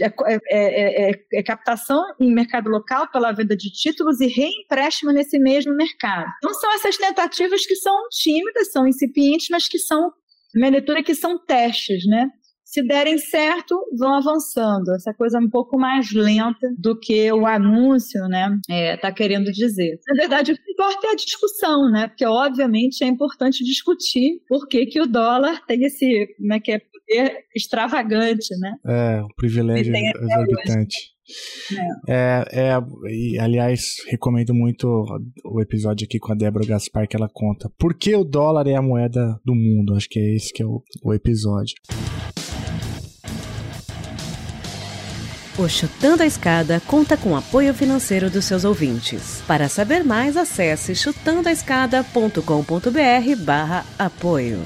é, é, é, é, é, captação em mercado local pela venda de títulos e reempréstimo nesse mesmo mercado. Então, são essas tentativas que são tímidas, são incipientes, mas que são, minha leitura, que são testes, né? Se derem certo, vão avançando. Essa coisa é um pouco mais lenta do que o anúncio, né, está é, querendo dizer. Na verdade, o que importa é a discussão, né? Porque, obviamente, é importante discutir por que, que o dólar tem esse, como é que é, poder extravagante, né? É, um privilégio exorbitante. É. é, é, e, aliás, recomendo muito o episódio aqui com a Débora Gaspar que ela conta por que o dólar é a moeda do mundo. Acho que é esse que é o, o episódio. O Chutando a Escada conta com apoio financeiro dos seus ouvintes. Para saber mais, acesse chutandoaescada.com.br barra apoio.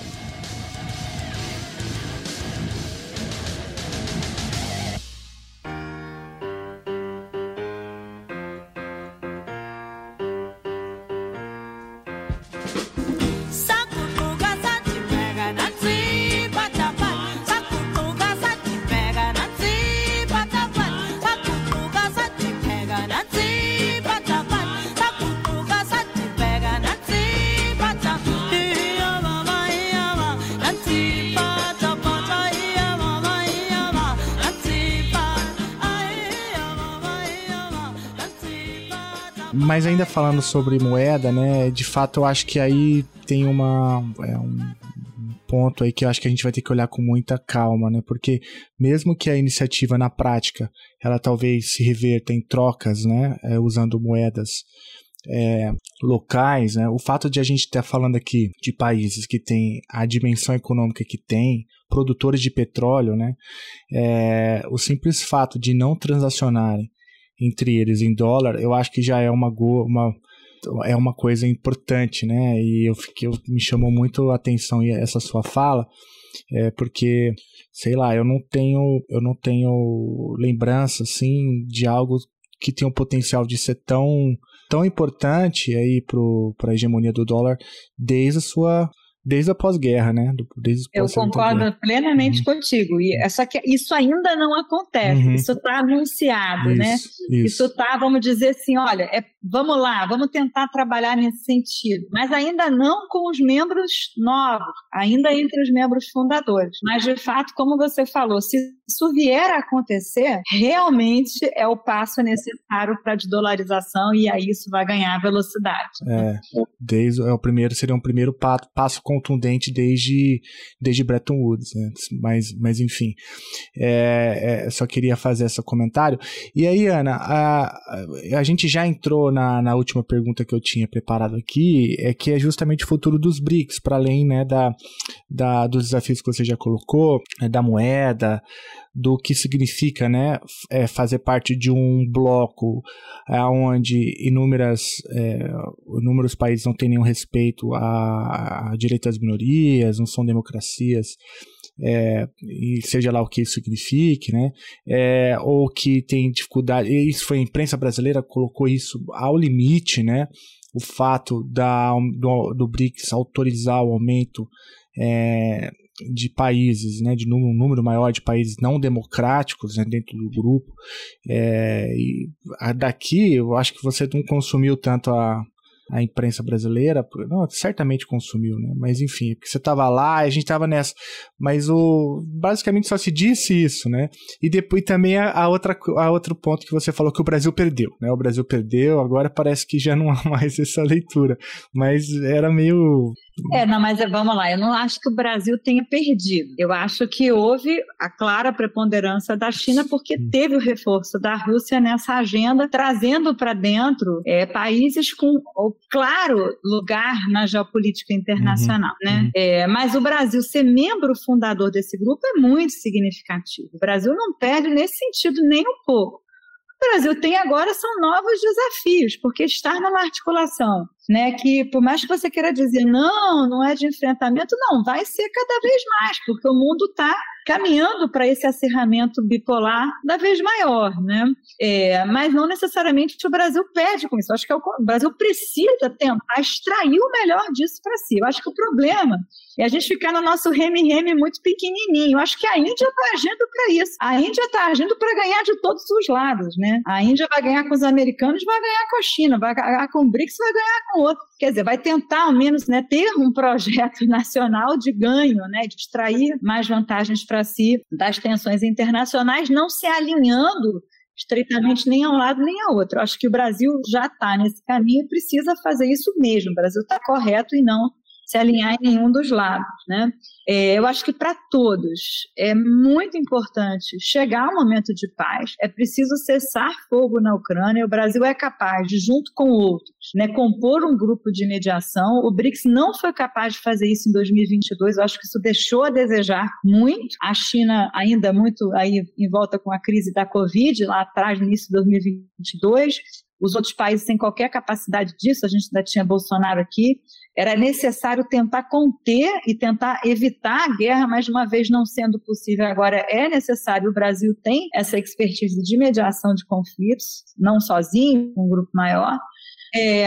Mas ainda falando sobre moeda, né? De fato, eu acho que aí tem uma. É um ponto aí que eu acho que a gente vai ter que olhar com muita calma, né? Porque mesmo que a iniciativa na prática ela talvez se reverta em trocas, né? É, usando moedas é, locais, né? O fato de a gente estar falando aqui de países que têm a dimensão econômica que tem, produtores de petróleo, né? É, o simples fato de não transacionarem entre eles em dólar, eu acho que já é uma, uma é uma coisa importante, né? E eu fiquei, me chamou muito a atenção essa sua fala, é porque sei lá, eu não tenho eu não tenho lembrança assim de algo que tem o potencial de ser tão tão importante aí para a hegemonia do dólar desde a sua desde a pós-guerra, né? Desde Eu concordo plenamente uhum. contigo. E é só que isso ainda não acontece. Uhum. Isso está anunciado, né? isso, né? Isso está, vamos dizer assim, olha, é, vamos lá, vamos tentar trabalhar nesse sentido. Mas ainda não com os membros novos, ainda entre os membros fundadores. Mas de fato, como você falou, se isso vier a acontecer, realmente é o passo necessário para a desdolarização e aí isso vai ganhar velocidade. É, desde é o primeiro seria um primeiro passo contundente desde, desde Bretton Woods, né? mas, mas enfim, é, é, só queria fazer esse comentário. E aí, Ana, a, a gente já entrou na, na última pergunta que eu tinha preparado aqui, é que é justamente o futuro dos BRICS, para além né, da, da, dos desafios que você já colocou, né, da moeda, do que significa né, é, fazer parte de um bloco é, onde inúmeras, é, inúmeros países não têm nenhum respeito a, a direitos das minorias, não são democracias, é, e seja lá o que isso signifique, né? É, ou que tem dificuldade. Isso foi a imprensa brasileira colocou isso ao limite, né? O fato da, do, do BRICS autorizar o aumento é, de países, né, de um número maior de países não democráticos né, dentro do grupo. É, e daqui eu acho que você não consumiu tanto a, a imprensa brasileira, não, certamente consumiu, né? Mas enfim, porque você estava lá, a gente estava nessa. Mas o basicamente só se disse isso, né? E depois também a, a, outra a outro ponto que você falou que o Brasil perdeu, né? O Brasil perdeu, agora parece que já não há mais essa leitura, mas era meio é, não, mas vamos lá, eu não acho que o Brasil tenha perdido. Eu acho que houve a clara preponderância da China porque teve o reforço da Rússia nessa agenda, trazendo para dentro é, países com o claro lugar na geopolítica internacional, uhum, né? Uhum. É, mas o Brasil ser membro fundador desse grupo é muito significativo. O Brasil não perde nesse sentido nem um pouco. O Brasil tem agora são novos desafios, porque estar numa articulação né? Que por mais que você queira dizer não, não é de enfrentamento, não, vai ser cada vez mais, porque o mundo está caminhando para esse acirramento bipolar cada vez maior, né? É, mas não necessariamente o Brasil perde com isso. Acho que é o, Brasil precisa tentar extrair o melhor disso para si. Eu acho que o problema é a gente ficar no nosso reme-reme muito pequenininho. Eu acho que a Índia está agindo para isso. A Índia está agindo para ganhar de todos os lados, né? A Índia vai ganhar com os americanos, vai ganhar com a China, vai ganhar com o BRICS, vai ganhar com outro. Quer dizer, vai tentar ao menos né, ter um projeto nacional de ganho, né, de extrair mais vantagens para si das tensões internacionais, não se alinhando estritamente nem a um lado nem a outro. Eu acho que o Brasil já está nesse caminho e precisa fazer isso mesmo. O Brasil está correto e não se alinhar em nenhum dos lados, né? É, eu acho que para todos é muito importante chegar ao momento de paz. É preciso cessar fogo na Ucrânia. O Brasil é capaz de, junto com outros, né, compor um grupo de mediação. O BRICS não foi capaz de fazer isso em 2022. Eu acho que isso deixou a desejar muito. A China ainda muito aí em volta com a crise da Covid lá atrás, no início de 2022 os outros países sem qualquer capacidade disso, a gente ainda tinha Bolsonaro aqui, era necessário tentar conter e tentar evitar a guerra, mas uma vez não sendo possível, agora é necessário. O Brasil tem essa expertise de mediação de conflitos, não sozinho, com um grupo maior. É,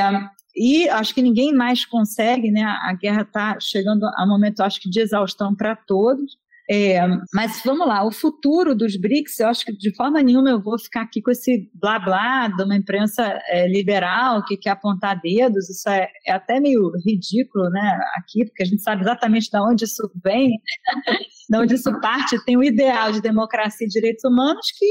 e acho que ninguém mais consegue, né? A guerra está chegando a um momento, acho que, de exaustão para todos. É, mas vamos lá, o futuro dos BRICS, eu acho que de forma nenhuma eu vou ficar aqui com esse blá blá de uma imprensa é, liberal que quer apontar dedos, isso é, é, até meio ridículo, né, aqui, porque a gente sabe exatamente de onde isso vem, de onde isso parte, tem o ideal de democracia e direitos humanos que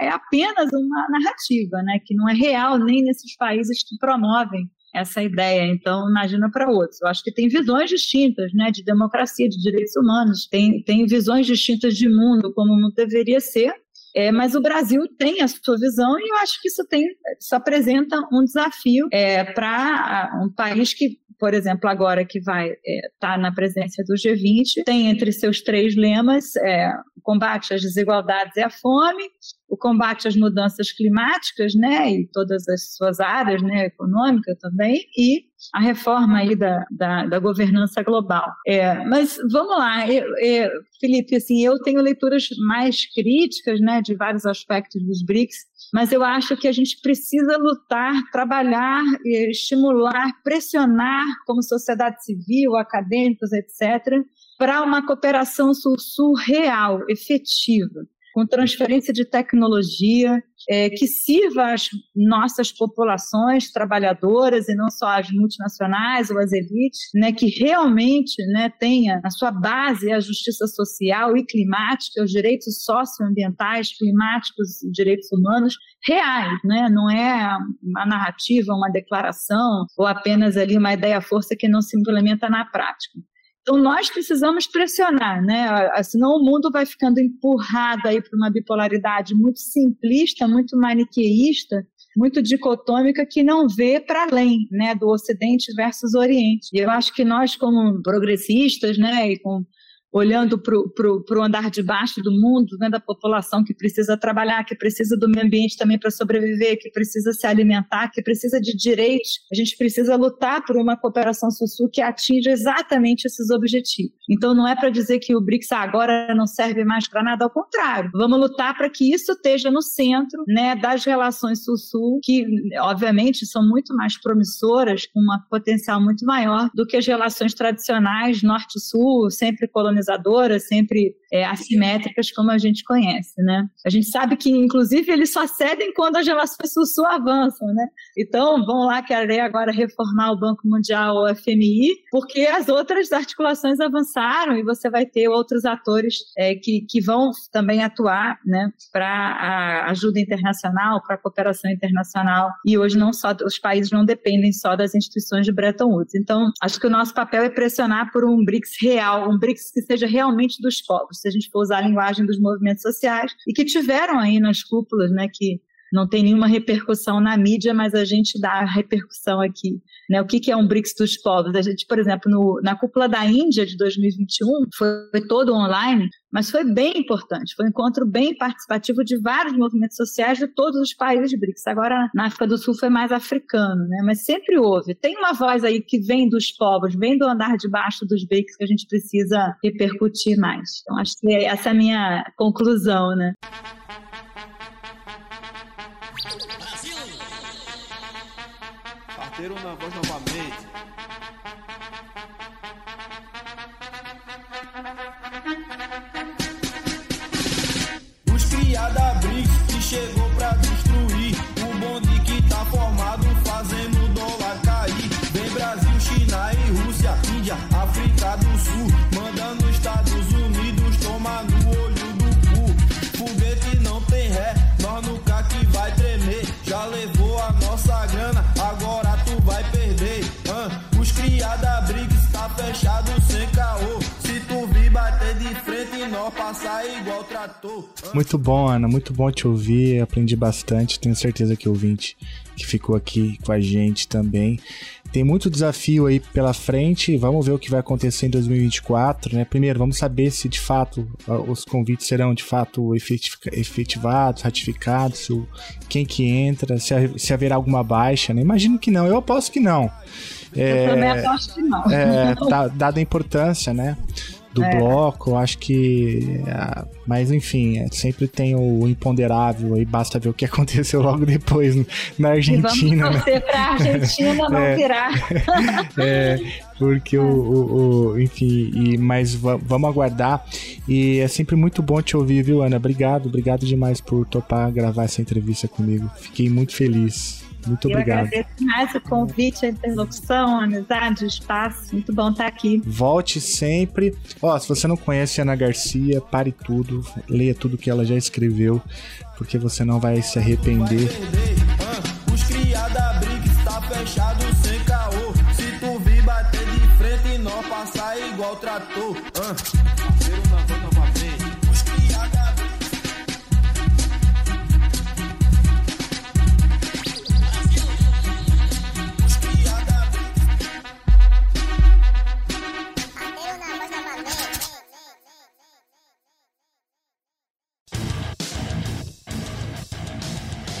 é, é apenas uma narrativa, né, que não é real nem nesses países que promovem essa ideia. Então, imagina para outros. Eu acho que tem visões distintas, né, de democracia, de direitos humanos, tem, tem visões distintas de mundo, como o mundo deveria ser. É, mas o Brasil tem a sua visão e eu acho que isso, tem, isso apresenta um desafio é, para um país que por exemplo, agora que vai estar é, tá na presença do G20, tem entre seus três lemas é, combate às desigualdades e à fome, o combate às mudanças climáticas, né, e todas as suas áreas, né, econômica também, e a reforma aí da, da, da governança global. É, mas vamos lá, eu, eu, Felipe, assim, eu tenho leituras mais críticas, né, de vários aspectos dos BRICS, mas eu acho que a gente precisa lutar, trabalhar, estimular, pressionar como sociedade civil, acadêmicos, etc., para uma cooperação sul-sul real, efetiva com transferência de tecnologia é, que sirva às nossas populações trabalhadoras e não só as multinacionais ou as elites, né, que realmente né, tenha na sua base a justiça social e climática, os direitos socioambientais, climáticos e direitos humanos reais, né? não é uma narrativa, uma declaração ou apenas ali uma ideia-força que não se implementa na prática. Então, nós precisamos pressionar, né? Senão o mundo vai ficando empurrado aí para uma bipolaridade muito simplista, muito maniqueísta, muito dicotômica que não vê para além, né, do Ocidente versus Oriente. E eu acho que nós, como progressistas, né, e com olhando para o andar de baixo do mundo, né, da população que precisa trabalhar, que precisa do meio ambiente também para sobreviver, que precisa se alimentar, que precisa de direitos. A gente precisa lutar por uma cooperação sul-sul que atinja exatamente esses objetivos. Então, não é para dizer que o BRICS agora não serve mais para nada, ao contrário. Vamos lutar para que isso esteja no centro né, das relações sul-sul, que, obviamente, são muito mais promissoras, com um potencial muito maior do que as relações tradicionais norte-sul, sempre colonizadas colonizadoras, sempre é, assimétricas, como a gente conhece, né? A gente sabe que, inclusive, eles só cedem quando as relações sul-sul avançam, né? Então, vão lá querer agora reformar o Banco Mundial o FMI, porque as outras articulações avançaram e você vai ter outros atores é, que, que vão também atuar, né, para a ajuda internacional, para a cooperação internacional. E hoje não só os países não dependem só das instituições de Bretton Woods. Então, acho que o nosso papel é pressionar por um BRICS real, um BRICS que seja realmente dos povos, se a gente for usar a linguagem dos movimentos sociais, e que tiveram aí nas cúpulas, né, que não tem nenhuma repercussão na mídia, mas a gente dá repercussão aqui. Né? O que, que é um BRICS dos povos? A gente, por exemplo, no, na cúpula da Índia de 2021, foi, foi todo online, mas foi bem importante. Foi um encontro bem participativo de vários movimentos sociais de todos os países BRICS. Agora, na África do Sul foi mais africano, né? mas sempre houve. Tem uma voz aí que vem dos povos, vem do andar de baixo dos BRICS que a gente precisa repercutir mais. Então, acho que essa é a minha conclusão, né? Bateram na voz novamente. Muito bom, Ana, muito bom te ouvir. Aprendi bastante. Tenho certeza que o ouvinte que ficou aqui com a gente também. Tem muito desafio aí pela frente. Vamos ver o que vai acontecer em 2024, né? Primeiro, vamos saber se de fato os convites serão de fato efetivados, ratificados, quem que entra, se, haverá alguma baixa, né? Imagino que não. Eu aposto que não. É, eu também aposto que não. É, tá, dada a importância, né? Do é. bloco. Acho que Mas enfim, é, sempre tem o imponderável aí, basta ver o que aconteceu logo depois na Argentina. E vamos torcer né? pra Argentina não é, virar. é, porque o, o, o, enfim, e, mas vamos aguardar. E é sempre muito bom te ouvir, viu, Ana? Obrigado, obrigado demais por topar gravar essa entrevista comigo. Fiquei muito feliz. Muito eu obrigado. Eu agradeço mais o convite, a interlocução, a amizade, o espaço. Muito bom estar aqui. Volte sempre. Ó, se você não conhece Ana Garcia, pare tudo, leia tudo que ela já escreveu, porque você não vai se arrepender. Os criada briga está fechado sem caô. Se tu vir bater de frente, nós passar igual trator.